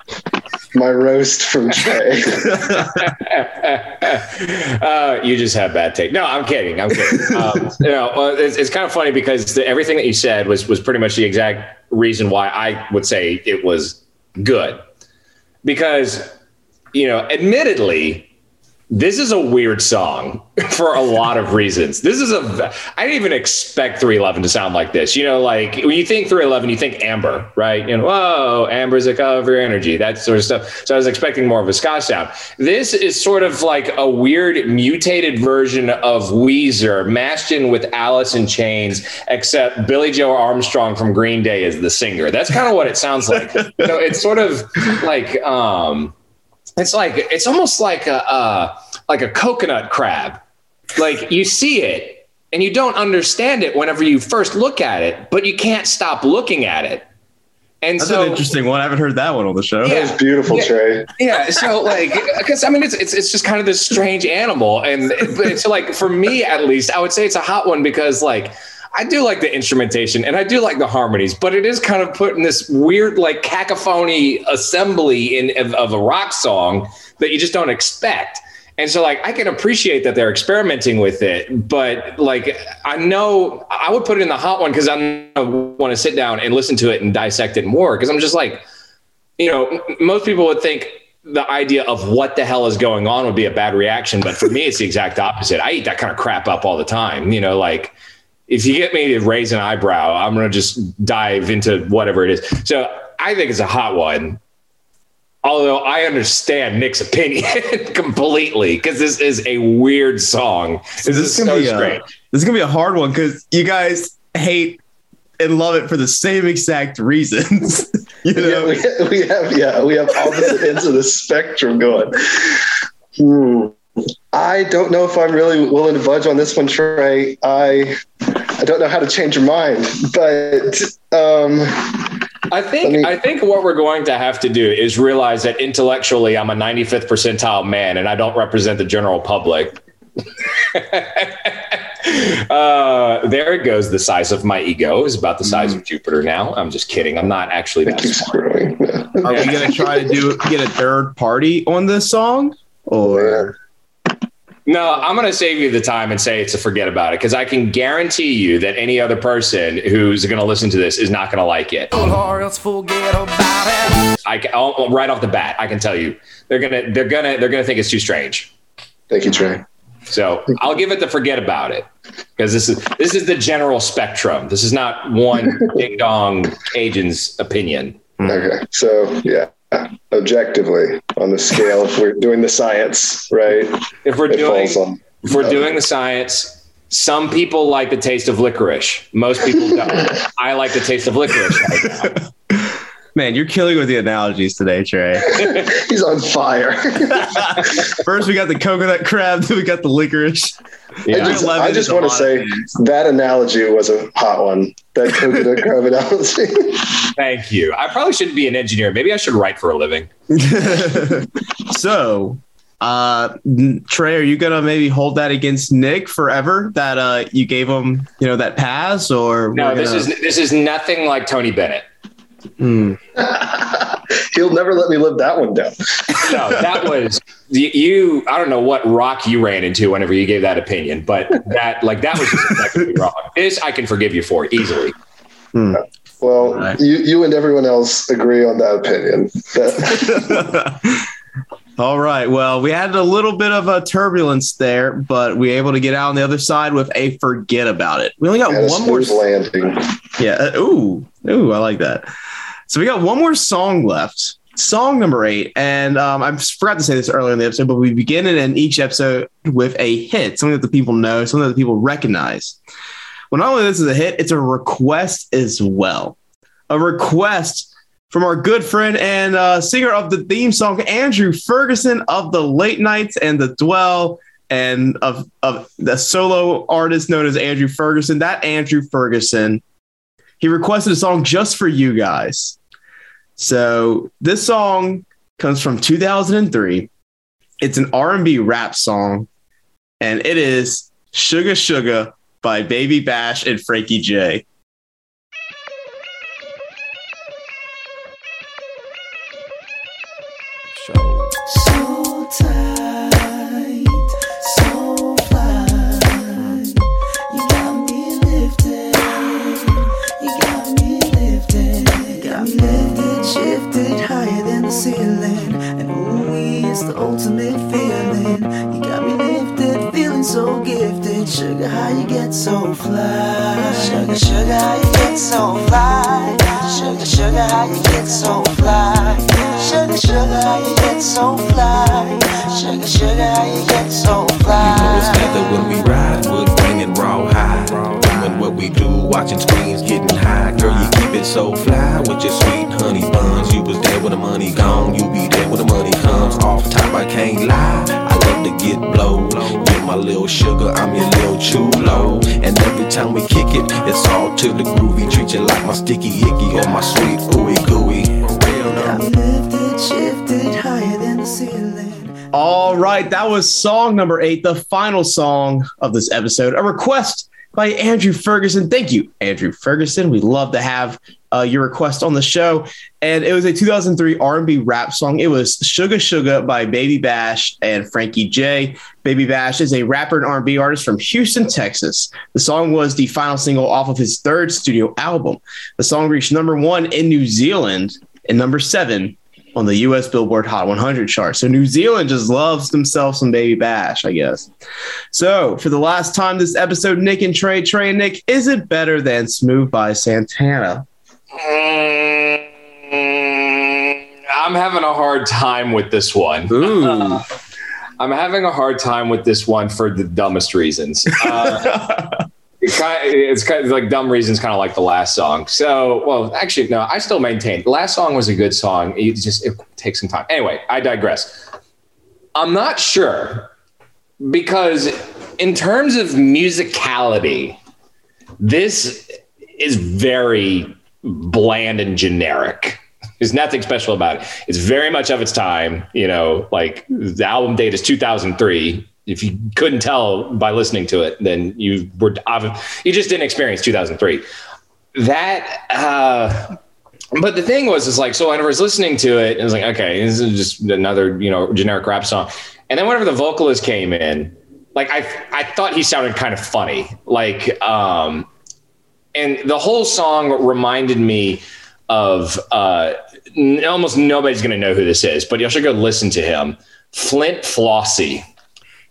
my roast from Trey. uh, you just have bad take. No, I'm kidding. I'm kidding. Um, you know, it's, it's kind of funny because the, everything that you said was was pretty much the exact reason why I would say it was good. Because, you know, admittedly, this is a weird song for a lot of reasons. This is a I didn't even expect 311 to sound like this. You know, like when you think 311, you think Amber, right? You know, whoa, Amber's a cover of your energy, that sort of stuff. So I was expecting more of a ska sound. This is sort of like a weird mutated version of Weezer mashed in with Alice in Chains, except Billie Joe Armstrong from Green Day is the singer. That's kind of what it sounds like. so it's sort of like um it's like it's almost like a uh, like a coconut crab. Like you see it and you don't understand it whenever you first look at it, but you can't stop looking at it. And That's so an interesting one. I haven't heard that one on the show. That was beautiful, Yeah. Trey. yeah, so like, because I mean, it's, it's it's just kind of this strange animal, and but it's like for me at least, I would say it's a hot one because like I do like the instrumentation and I do like the harmonies, but it is kind of put in this weird like cacophony assembly in of, of a rock song that you just don't expect. And so like I can appreciate that they're experimenting with it, but like I know I would put it in the hot one because I want to sit down and listen to it and dissect it more because I'm just like you know, most people would think the idea of what the hell is going on would be a bad reaction, but for me, it's the exact opposite. I eat that kind of crap up all the time. You know, like if you get me to raise an eyebrow, I'm gonna just dive into whatever it is. So I think it's a hot one. Although I understand Nick's opinion completely because this is a weird song. This, this is gonna so be a- This is gonna be a hard one because you guys hate and love it for the same exact reasons. you Yeah, know, we, we have yeah, we have opposite ends of the spectrum going. Hmm. I don't know if I'm really willing to budge on this one, Trey. I I don't know how to change your mind, but um, I think me- I think what we're going to have to do is realize that intellectually I'm a 95th percentile man and I don't represent the general public. uh, there it goes. The size of my ego is about the size of Jupiter now. I'm just kidding. I'm not actually that keep smart. are we gonna try to do get a third party on this song? Or No, I'm going to save you the time and say it's a forget about it because I can guarantee you that any other person who's going to listen to this is not going to like it. Or else forget about it. I can, I'll- oh, oh, right off the bat, I can tell you they're gonna they're gonna they're gonna think it's too strange. Thank you, Trey. So I'll give it the forget about it because this is this is the general spectrum. This is not one ding dong Cajun's opinion. Okay, so yeah, objectively on the scale, if we're doing the science, right? If we're It doing on. if we're doing the science, some people like the taste of licorice. Most people don't. I like the taste of licorice right. Man, you're killing with the analogies today, Trey. He's on fire. First we got the coconut crab, then we got the licorice. I just, I just want to say that analogy was a hot one. That coconut crab analogy. Thank you. I probably shouldn't be an engineer. Maybe I should write for a living. so, uh, Trey, are you gonna maybe hold that against Nick forever? That uh, you gave him, you know, that pass, or No, we're this is this is nothing like Tony Bennett. Hmm. He'll never let me live that one down. No, that was you- you. I don't know what rock you ran into whenever you gave that opinion, but that like that was just objectively wrong. This I can forgive you for easily. Well, Right. you, you and everyone else agree on that opinion. All right. Well, we had a little bit of a turbulence there, but we were able to get out on the other side with a forget about it. We only got one more. landing. Yeah. uh, ooh. Ooh. I like that. So we got one more song left. Song number eight. And um, I forgot to say this earlier in the episode, but we begin it in each episode with a hit, something that the people know, something that the people recognize. Well, not only this is a hit, it's a request as well. A request from our good friend and uh, singer of the theme song, Andrew Ferguson of the Late Nights and the Dwell, and of, of the solo artist known as Andrew Ferguson. That Andrew Ferguson, he requested a song just for you guys. So this song comes from 2003. It's an R&B rap song, and it is "Sugar Sugar" by Baby Bash and Frankie J. ultimate feeling. You got me lifted, feeling so gifted. Sugar, how you get so fly? Sugar, sugar, how you get so fly? Sugar, sugar, how you get so fly? Sugar, sugar, how you get so fly? Sugar, sugar, how you get so fly? You know it's together when we ride, wood and raw high. Doing what we do, watching screens, getting high. Girl, you keep it so fly with your sweet honey buns. You was there when the money gone, you be there when the money comes. Off top, I can't lie. I love to get blow. You're my little sugar, I'm your little chulo. And every time we kick it, it's all to the groovy. Treat you like my sticky icky or my sweet ooey gooey. Real lifted, shifted higher than the ceiling. All right, that was song number eight, the final song of this episode. A request by Andrew Ferguson. Thank you, Andrew Ferguson. We love to have uh, your request on the show, and it was a 2003 R&B rap song. It was "Sugar Sugar" by Baby Bash and Frankie J. Baby Bash is a rapper and R&B artist from Houston, Texas. The song was the final single off of his third studio album. The song reached number one in New Zealand and number seven on the US Billboard Hot 100 chart. So New Zealand just loves themselves some Baby Bash, I guess. So for the last time this episode, Nick and Trey, Trey and Nick, is it better than Smooth by Santana? Mm, I'm having a hard time with this one. Ooh. I'm having a hard time with this one for the dumbest reasons. Uh, it kind it's kind of like dumb reasons, kind of like the last song. So, well, actually, no, I still maintain the last song was a good song. It just it takes some time. Anyway, I digress. I'm not sure because in terms of musicality, this is very bland and generic. There's nothing special about it. It's very much of its time. You know, like the album date is 2003. If you couldn't tell by listening to it, then you were you just didn't experience 2003. That, uh, but the thing was, is like, so I was listening to it, it was like, okay, this is just another, you know, generic rap song. And then whenever the vocalist came in, like I, I thought he sounded kind of funny, like, um, and the whole song reminded me of uh, almost nobody's going to know who this is, but you should go listen to him, Flynt Flossy,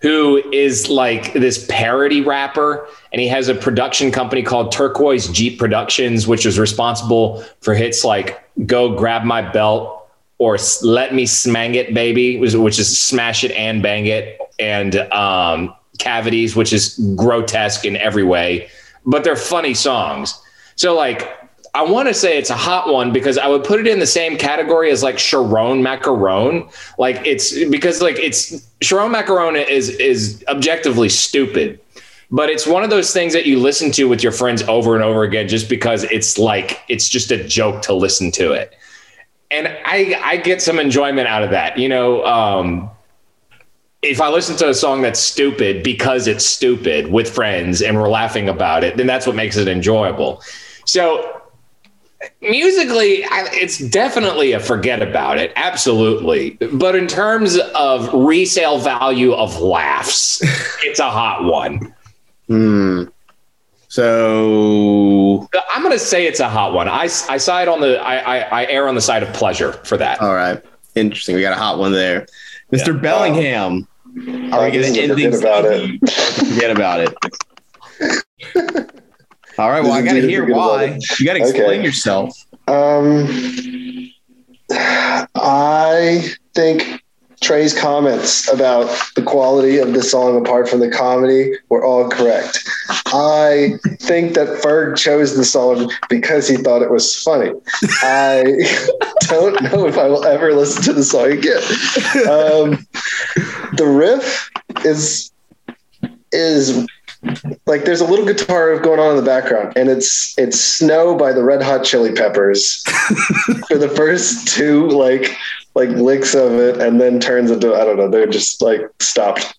who is like this parody rapper, and he has a production company called Turquoise Jeep Productions, which is responsible for hits like "Go Grab My Belt" or "Let Me Smang It, Baby," which is "Smash It and Bang It," and um, "Cavities," which is grotesque in every way but they're funny songs. So like I want to say it's a hot one because I would put it in the same category as like Sharon Macaron. Like it's because like it's Sharon Macaron is is objectively stupid. But it's one of those things that you listen to with your friends over and over again just because it's like it's just a joke to listen to it. And I I get some enjoyment out of that. You know, um if I listen to a song that's stupid because it's stupid with friends and we're laughing about it, then that's what makes it enjoyable. So musically, I, it's definitely a forget about it, absolutely. But in terms of resale value of laughs, it's a hot one. Hmm. So I'm going to say it's a hot one. I, I side on the I, I I err on the side of pleasure for that. all right. Interesting. We got a hot one there. Mr. Bellingham. Are we going to end Forget things about it. Forget about it. All right. Well, I got to hear why. You got to explain Okay. yourself. Um, I think Trey's comments about the quality of the song apart from the comedy were all correct. I think that Ferg chose the song because he thought it was funny. I don't know if I will ever listen to the song again. Um, the riff is is like there's a little guitar going on in the background and it's it's snow by the red hot chili peppers for the first two like like licks of it and then turns into i don't know they're just like stopped.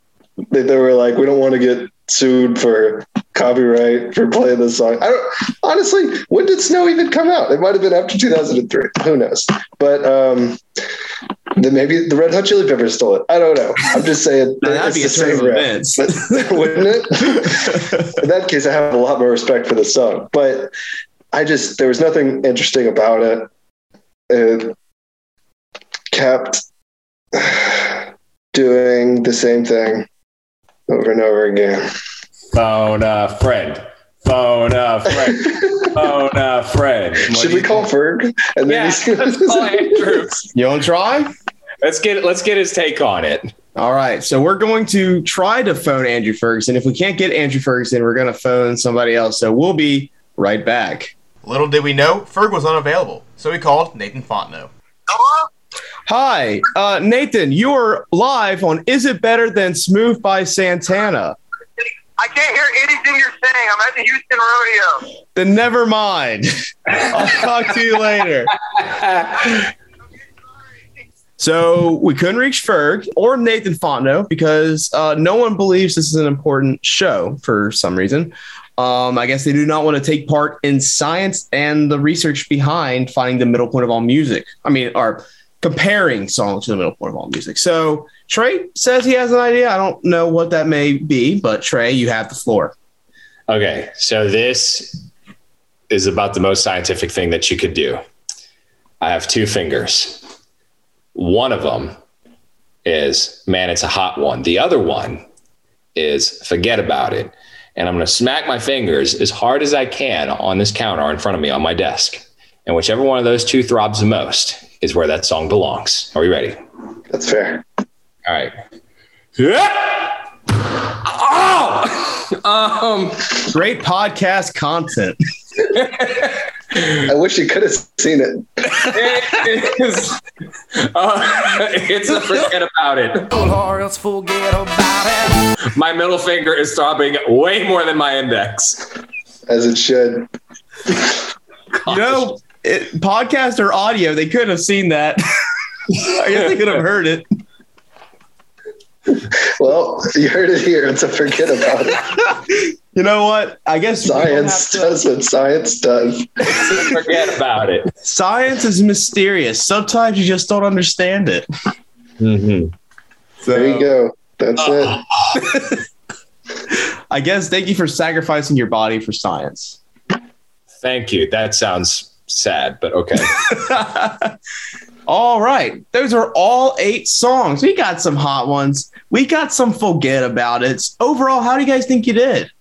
They, they were like we don't want to get sued for copyright for playing this song i don't honestly when did snow even come out it might have been after 2003 who knows but um then maybe the red hot chili peppers stole it i don't know i'm just saying Now, that'd be a same events. But- wouldn't it? In that case, I have a lot more respect for the song. But I just there was nothing interesting about it. It kept doing the same thing over and over again. Phone a friend. Phone a friend. Phone a friend. What Should we you- call Ferg? And Yeah, he's let's call Andrew. You want to try? Let's get let's get his take on it. All right. So we're going to try to phone Andrew Ferguson. If we can't get Andrew Ferguson, we're going to phone somebody else. So we'll be right back. Little did we know, Ferg was unavailable, so we called Nathan Fontenot. Hi, uh, Nathan. You are live on Is It Better Than Smooth by Santana? I can't hear anything you're saying. I'm at the Houston Rodeo. Then never mind. I'll talk to you later. So we couldn't reach Ferg or Nathan Fontenot because uh, no one believes this is an important show for some reason. Um, I guess they do not want to take part in science and the research behind finding the middle point of all music. I mean, or comparing songs to the middle point of all music. So Trey says he has an idea. I don't know what that may be, but Trey, you have the floor. Okay, so this is about the most scientific thing that you could do. I have two fingers. One of them is, man, it's a hot one. The other one is, forget about it. And I'm going to smack my fingers as hard as I can on this counter in front of me on my desk. And whichever one of those two throbs the most is where that song belongs. Are we ready? That's fair. All right. Yeah. Oh! um, Great podcast content. I wish you could have seen it. it is, uh, it's a forget about it. Or else forget about it. My middle finger is throbbing way more than my index. As it should. You know, it, podcast or audio, they could have seen that. I guess they could have heard it. Well, you heard it here. It's a forget about it. You know what? I guess Science have to- does what science does. Forget about it. Science is mysterious. Sometimes you just don't understand it. Mm-hmm. So, There you go. That's Uh, it. I guess thank you for sacrificing your body for science. Thank you. That sounds sad, but okay. all right. Those are all eight songs. We got some hot ones. We got some forget about it. Overall, how do you guys think you did?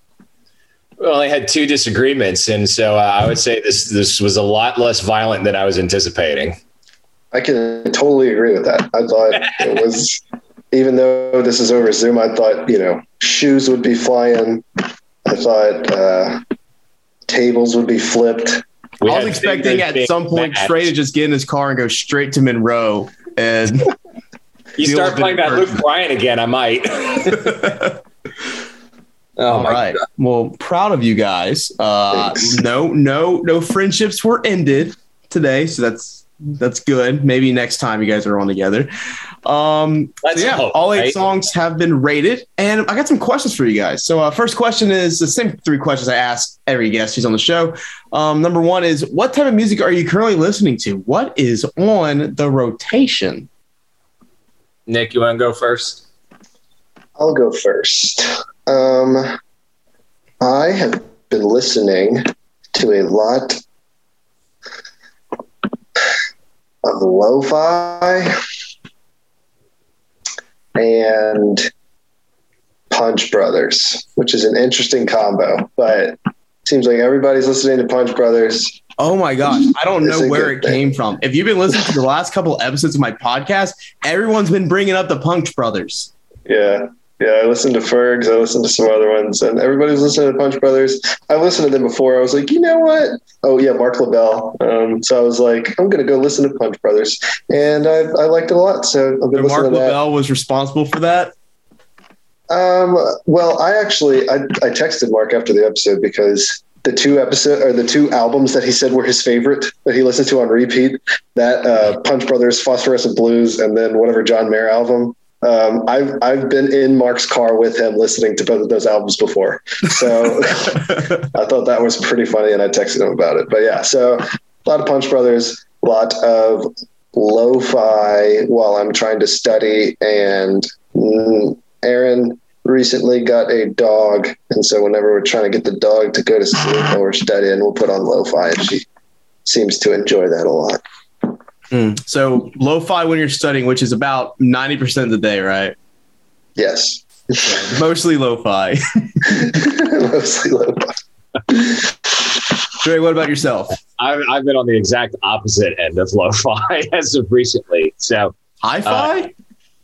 Well, I had two disagreements, and so uh, I would say this this was a lot less violent than I was anticipating. I can totally agree with that. I thought it was, even though this is over Zoom, I thought, you know, shoes would be flying. I thought uh, tables would be flipped. We I was expecting at some point mashed. Trey to just get in his car and go straight to Monroe and You start playing in that Luke. Bryan again, I might. oh All my right. Well, proud of you guys. Uh, Thanks. no, no, no friendships were ended today, so that's that's good. Maybe next time you guys are on together. Um, Let's so yeah, hope, all eight right? songs have been rated, and I got some questions for you guys. So, uh, first question is the same three questions I ask every guest who's on the show. Um, number one is, what type of music are you currently listening to? What is on the rotation? Nick, you want to go first? I'll go first. Um, I have been listening to a lot of lo-fi and Punch Brothers, which is an interesting combo. But seems like everybody's listening to Punch Brothers. Oh my gosh, I don't know where it thing. came from. If you've been listening to the last couple episodes of my podcast, everyone's been bringing up the Punch Brothers. Yeah. Yeah, I listened to Fergs. I listened to some other ones, and everybody's listening to Punch Brothers. I listened to them before. I was like, you know what? Oh yeah, Mark LaBelle. Um, so I was like, I'm gonna go listen to Punch Brothers, and I, I liked it a lot. So I've been And Mark to that. Was responsible for that. Um, well, I actually I, I texted Mark after the episode because the two episode or the two albums that he said were his favorite that he listened to on repeat that uh, Punch Brothers, Phosphorescent Blues, and then whatever John Mayer album. Um, I've I've been in Mark's car with him listening to both of those albums before, so I thought that was pretty funny, and I texted him about it. But yeah, so a lot of Punch Brothers, a lot of lo-fi while I'm trying to study, and mm, Aaron recently got a dog, and so whenever we're trying to get the dog to go to sleep while we're studying, we'll put on lo-fi, and she seems to enjoy that a lot. Mm. So lo-fi when you're studying, which is about ninety percent of the day, right? Yes, Mostly lo-fi. mostly lo-fi. Dre, what about yourself? I've, I've been on the exact opposite end of lo-fi as of recently. So Hi-fi?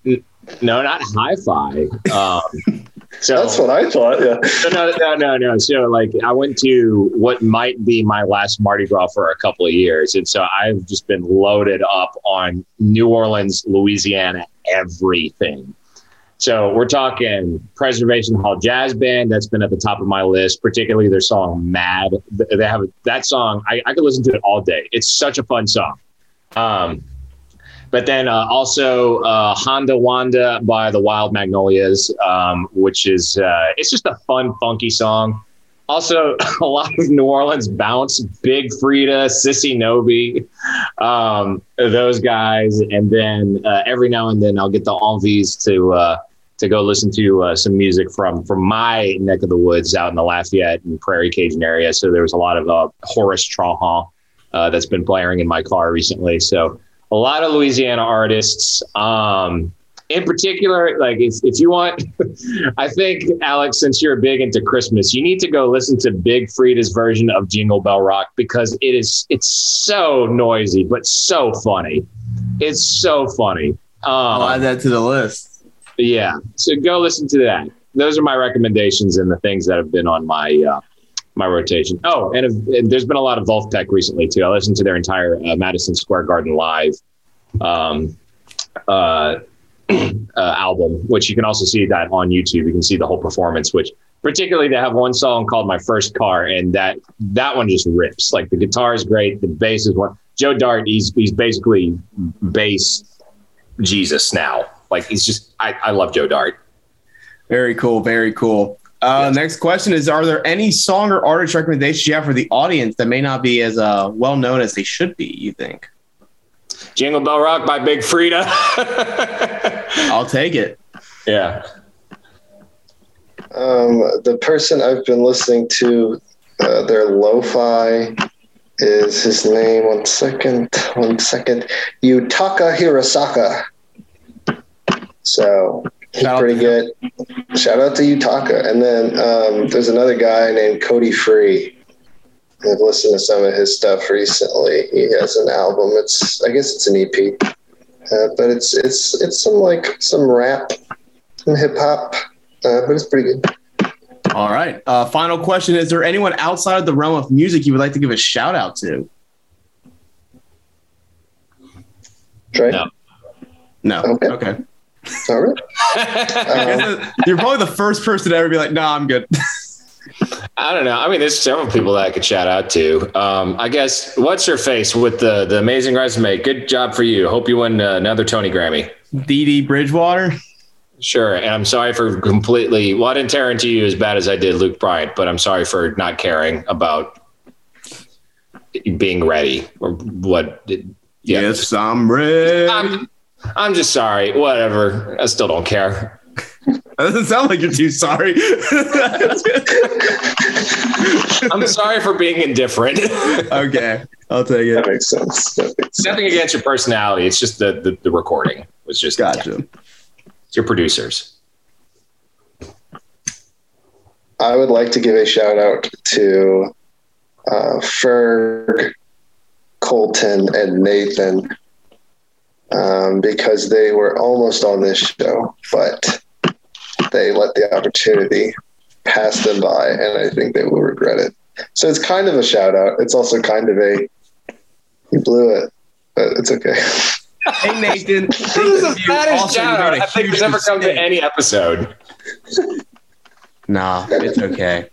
no, not hi-fi. Um, so That's what I thought. Yeah. No, no, no, no. So like, I went to what might be my last Mardi Gras for a couple of years, and so I've just been loaded up on New Orleans, Louisiana, everything. So we're talking Preservation Hall Jazz Band. That's been at the top of my list, particularly their song "Mad." They have that song. I, I could listen to it all day. It's such a fun song. Um, but then uh, also uh, Handa Wanda by the Wild Magnolias, um, which is uh, it's just a fun, funky song. Also, a lot of New Orleans bounce, Big Freedia, Sissy Nobby, um, those guys, and then uh, every now and then I'll get the envies to uh, to go listen to uh, some music from from my neck of the woods out in the Lafayette and Prairie Cajun area. So there was a lot of uh, Horace Trahan uh, that's been blaring in my car recently. So a lot of Louisiana artists. Um, in particular, like if, if you want, I think Alex, since you're big into Christmas, you need to go listen to Big Freedia's version of Jingle Bell Rock because it is it's so noisy but so funny. It's so funny. Um, I'll add that to the list. yeah, so go listen to that. Those are my recommendations and the things that have been on my uh, my rotation. Oh, and, if, and there's been a lot of Vulfpeck recently too. I listened to their entire uh, Madison Square Garden live um, uh, uh, album, which you can also see that on YouTube. You can see the whole performance. Which particularly they have one song called "My First Car," and that that one just rips. Like the guitar is great, the bass is one. Joe Dart, he's he's basically bass Jesus now. Like he's just I, I love Joe Dart. Very cool. Very cool. Uh, Next question is: Are there any song or artist recommendations you have for the audience that may not be as uh, well known as they should be? You think? Jingle Bell Rock by Big Freedia. I'll take it. Yeah. Um, the person I've been listening to, uh, their lo-fi is his name. One second, one second. Yutaka Hirasaka. So he's Shout pretty good. Shout out to Yutaka. And then um, there's another guy named Cody Free. I've listened to some of his stuff recently. He has an album. It's I guess it's an EP, uh, but it's it's it's some like some rap, some hip hop, uh, but it's pretty good. All right. Uh, final question: Is there anyone outside of the realm of music you would like to give a shout out to? Trey? No. No. Okay. Okay. All right. I guess Um, You're probably the first person to ever be like, "No, I'm good." I don't know. I mean, there's several people that I could shout out to. Um, I guess what's your face with the the amazing resume? Good job for you. Hope you win uh, another Tony Grammy. Dee Dee Bridgewater. Sure. And I'm sorry for completely. Well, I didn't tear into you as bad as I did Luke Bryan, but I'm sorry for not caring about being ready or what. Yeah. Yes, I'm ready. I'm, I'm just sorry. Whatever. I still don't care. That doesn't sound like you're too sorry. I'm sorry for being indifferent. okay, I'll take that it. makes sense. That makes sense. Nothing against your personality. It's just the the, the recording was just Gotcha. It's your producers. I would like to give a shout out to uh, Ferg Colton and Nathan um, because they were almost on this show, but they let the opportunity pass them by, and I think they will regret it. So it's kind of a shout out. It's also kind of a you blew it, but it's okay. Hey Nathan, This is the you fattest also shout out a I think huge has ever come to any episode. Nah, it's okay.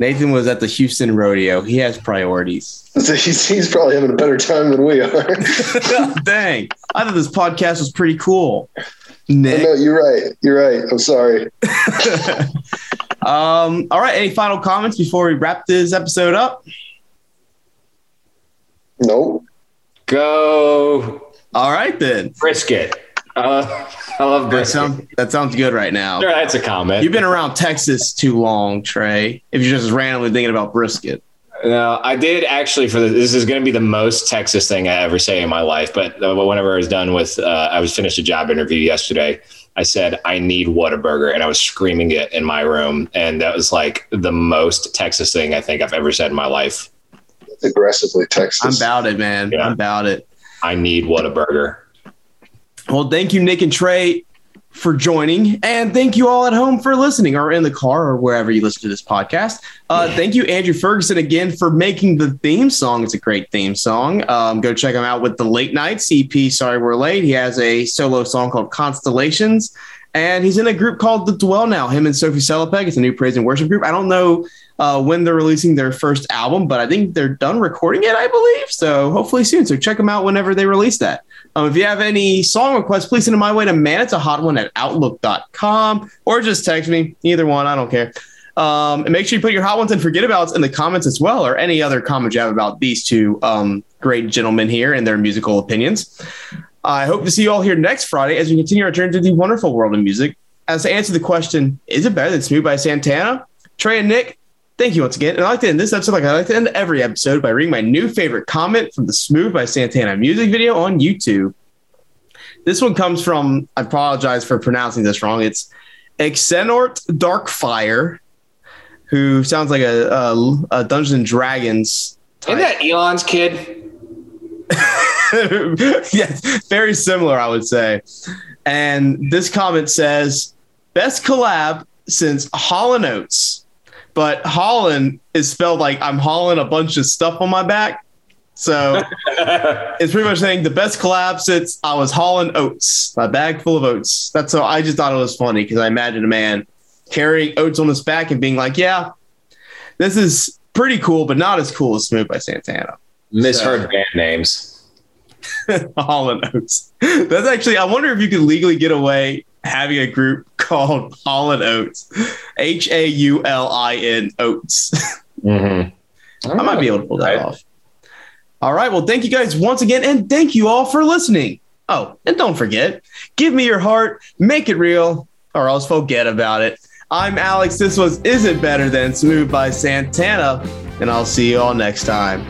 Nathan was at the Houston rodeo. He has priorities. So he's, he's probably having a better time than we are. Dang, I thought this podcast was pretty cool. no, you're right. You're right. I'm sorry. Um, all right, any final comments before we wrap this episode up? Nope. Go All right then. brisket. Uh, I love That brisket. sounds that sounds good right now. Sure, that's a comment. You've been around Texas too long, Trey. If you're just randomly thinking about brisket. No, I did actually. For the, this is going to be the most Texas thing I ever say in my life. But uh, whenever I was done with, uh, I was finished a job interview yesterday. I said I need Whataburger, and I was screaming it in my room, and that was like the most Texas thing I think I've ever said in my life. Aggressively Texas. I'm about it, man. Yeah. I'm about it. I need Whataburger. Well, thank you, Nick and Trey, for joining, and thank you all at home for listening, or in the car, or wherever you listen to this podcast. Uh, thank you, Andrew Ferguson, again for making the theme song. It's a great theme song. Um, go check him out with the Late night CP. Sorry, we're late. He has a solo song called Constellations, and he's in a group called The Dwell Now. Him and Sophie Selipek. It's a new praise and worship group. I don't know uh, when they're releasing their first album, but I think they're done recording it, I believe. So hopefully soon. So check them out whenever they release that. Um, if you have any song requests, please send them my way to man. It's a hot one at outlook.com or just text me. Either one, I don't care. Um, and make sure you put your hot ones and forget abouts in the comments as well, or any other comments you have about these two um, great gentlemen here and their musical opinions. I hope to see you all here next Friday as we continue our journey to the wonderful world of music. As to answer the question, is it better than Smooth by Santana? Trey and Nick, thank you once again. And I like to end this episode like I like to end every episode by reading my new favorite comment from the Smooth by Santana music video on YouTube. This one comes from, I apologize for pronouncing this wrong. It's Xenort Darkfire, who sounds like a, a, a Dungeons and Dragons Isn't that Elon's kid? yes, very similar, I would say. And this comment says, best collab since Holland Oates. But Holland is spelled like I'm hauling a bunch of stuff on my back. So it's pretty much saying the best collab since I was hauling oats, my bag full of oats. That's so I just thought it was funny because I imagined a man carrying oats on his back and being like, yeah, this is pretty cool, but not as cool as Smooth by Santana. Misheard band names. Holland Oats. That's actually, I wonder if you could legally get away having a group called Holland Oats. H A U L I N Oats. Mm-hmm. I might be able to pull that off. All right. Well, thank you guys once again. And thank you all for listening. Oh, and don't forget, give me your heart, make it real, or else forget about it. I'm Alex. This was Is It Better Than Smooth by Santana, and I'll see you all next time.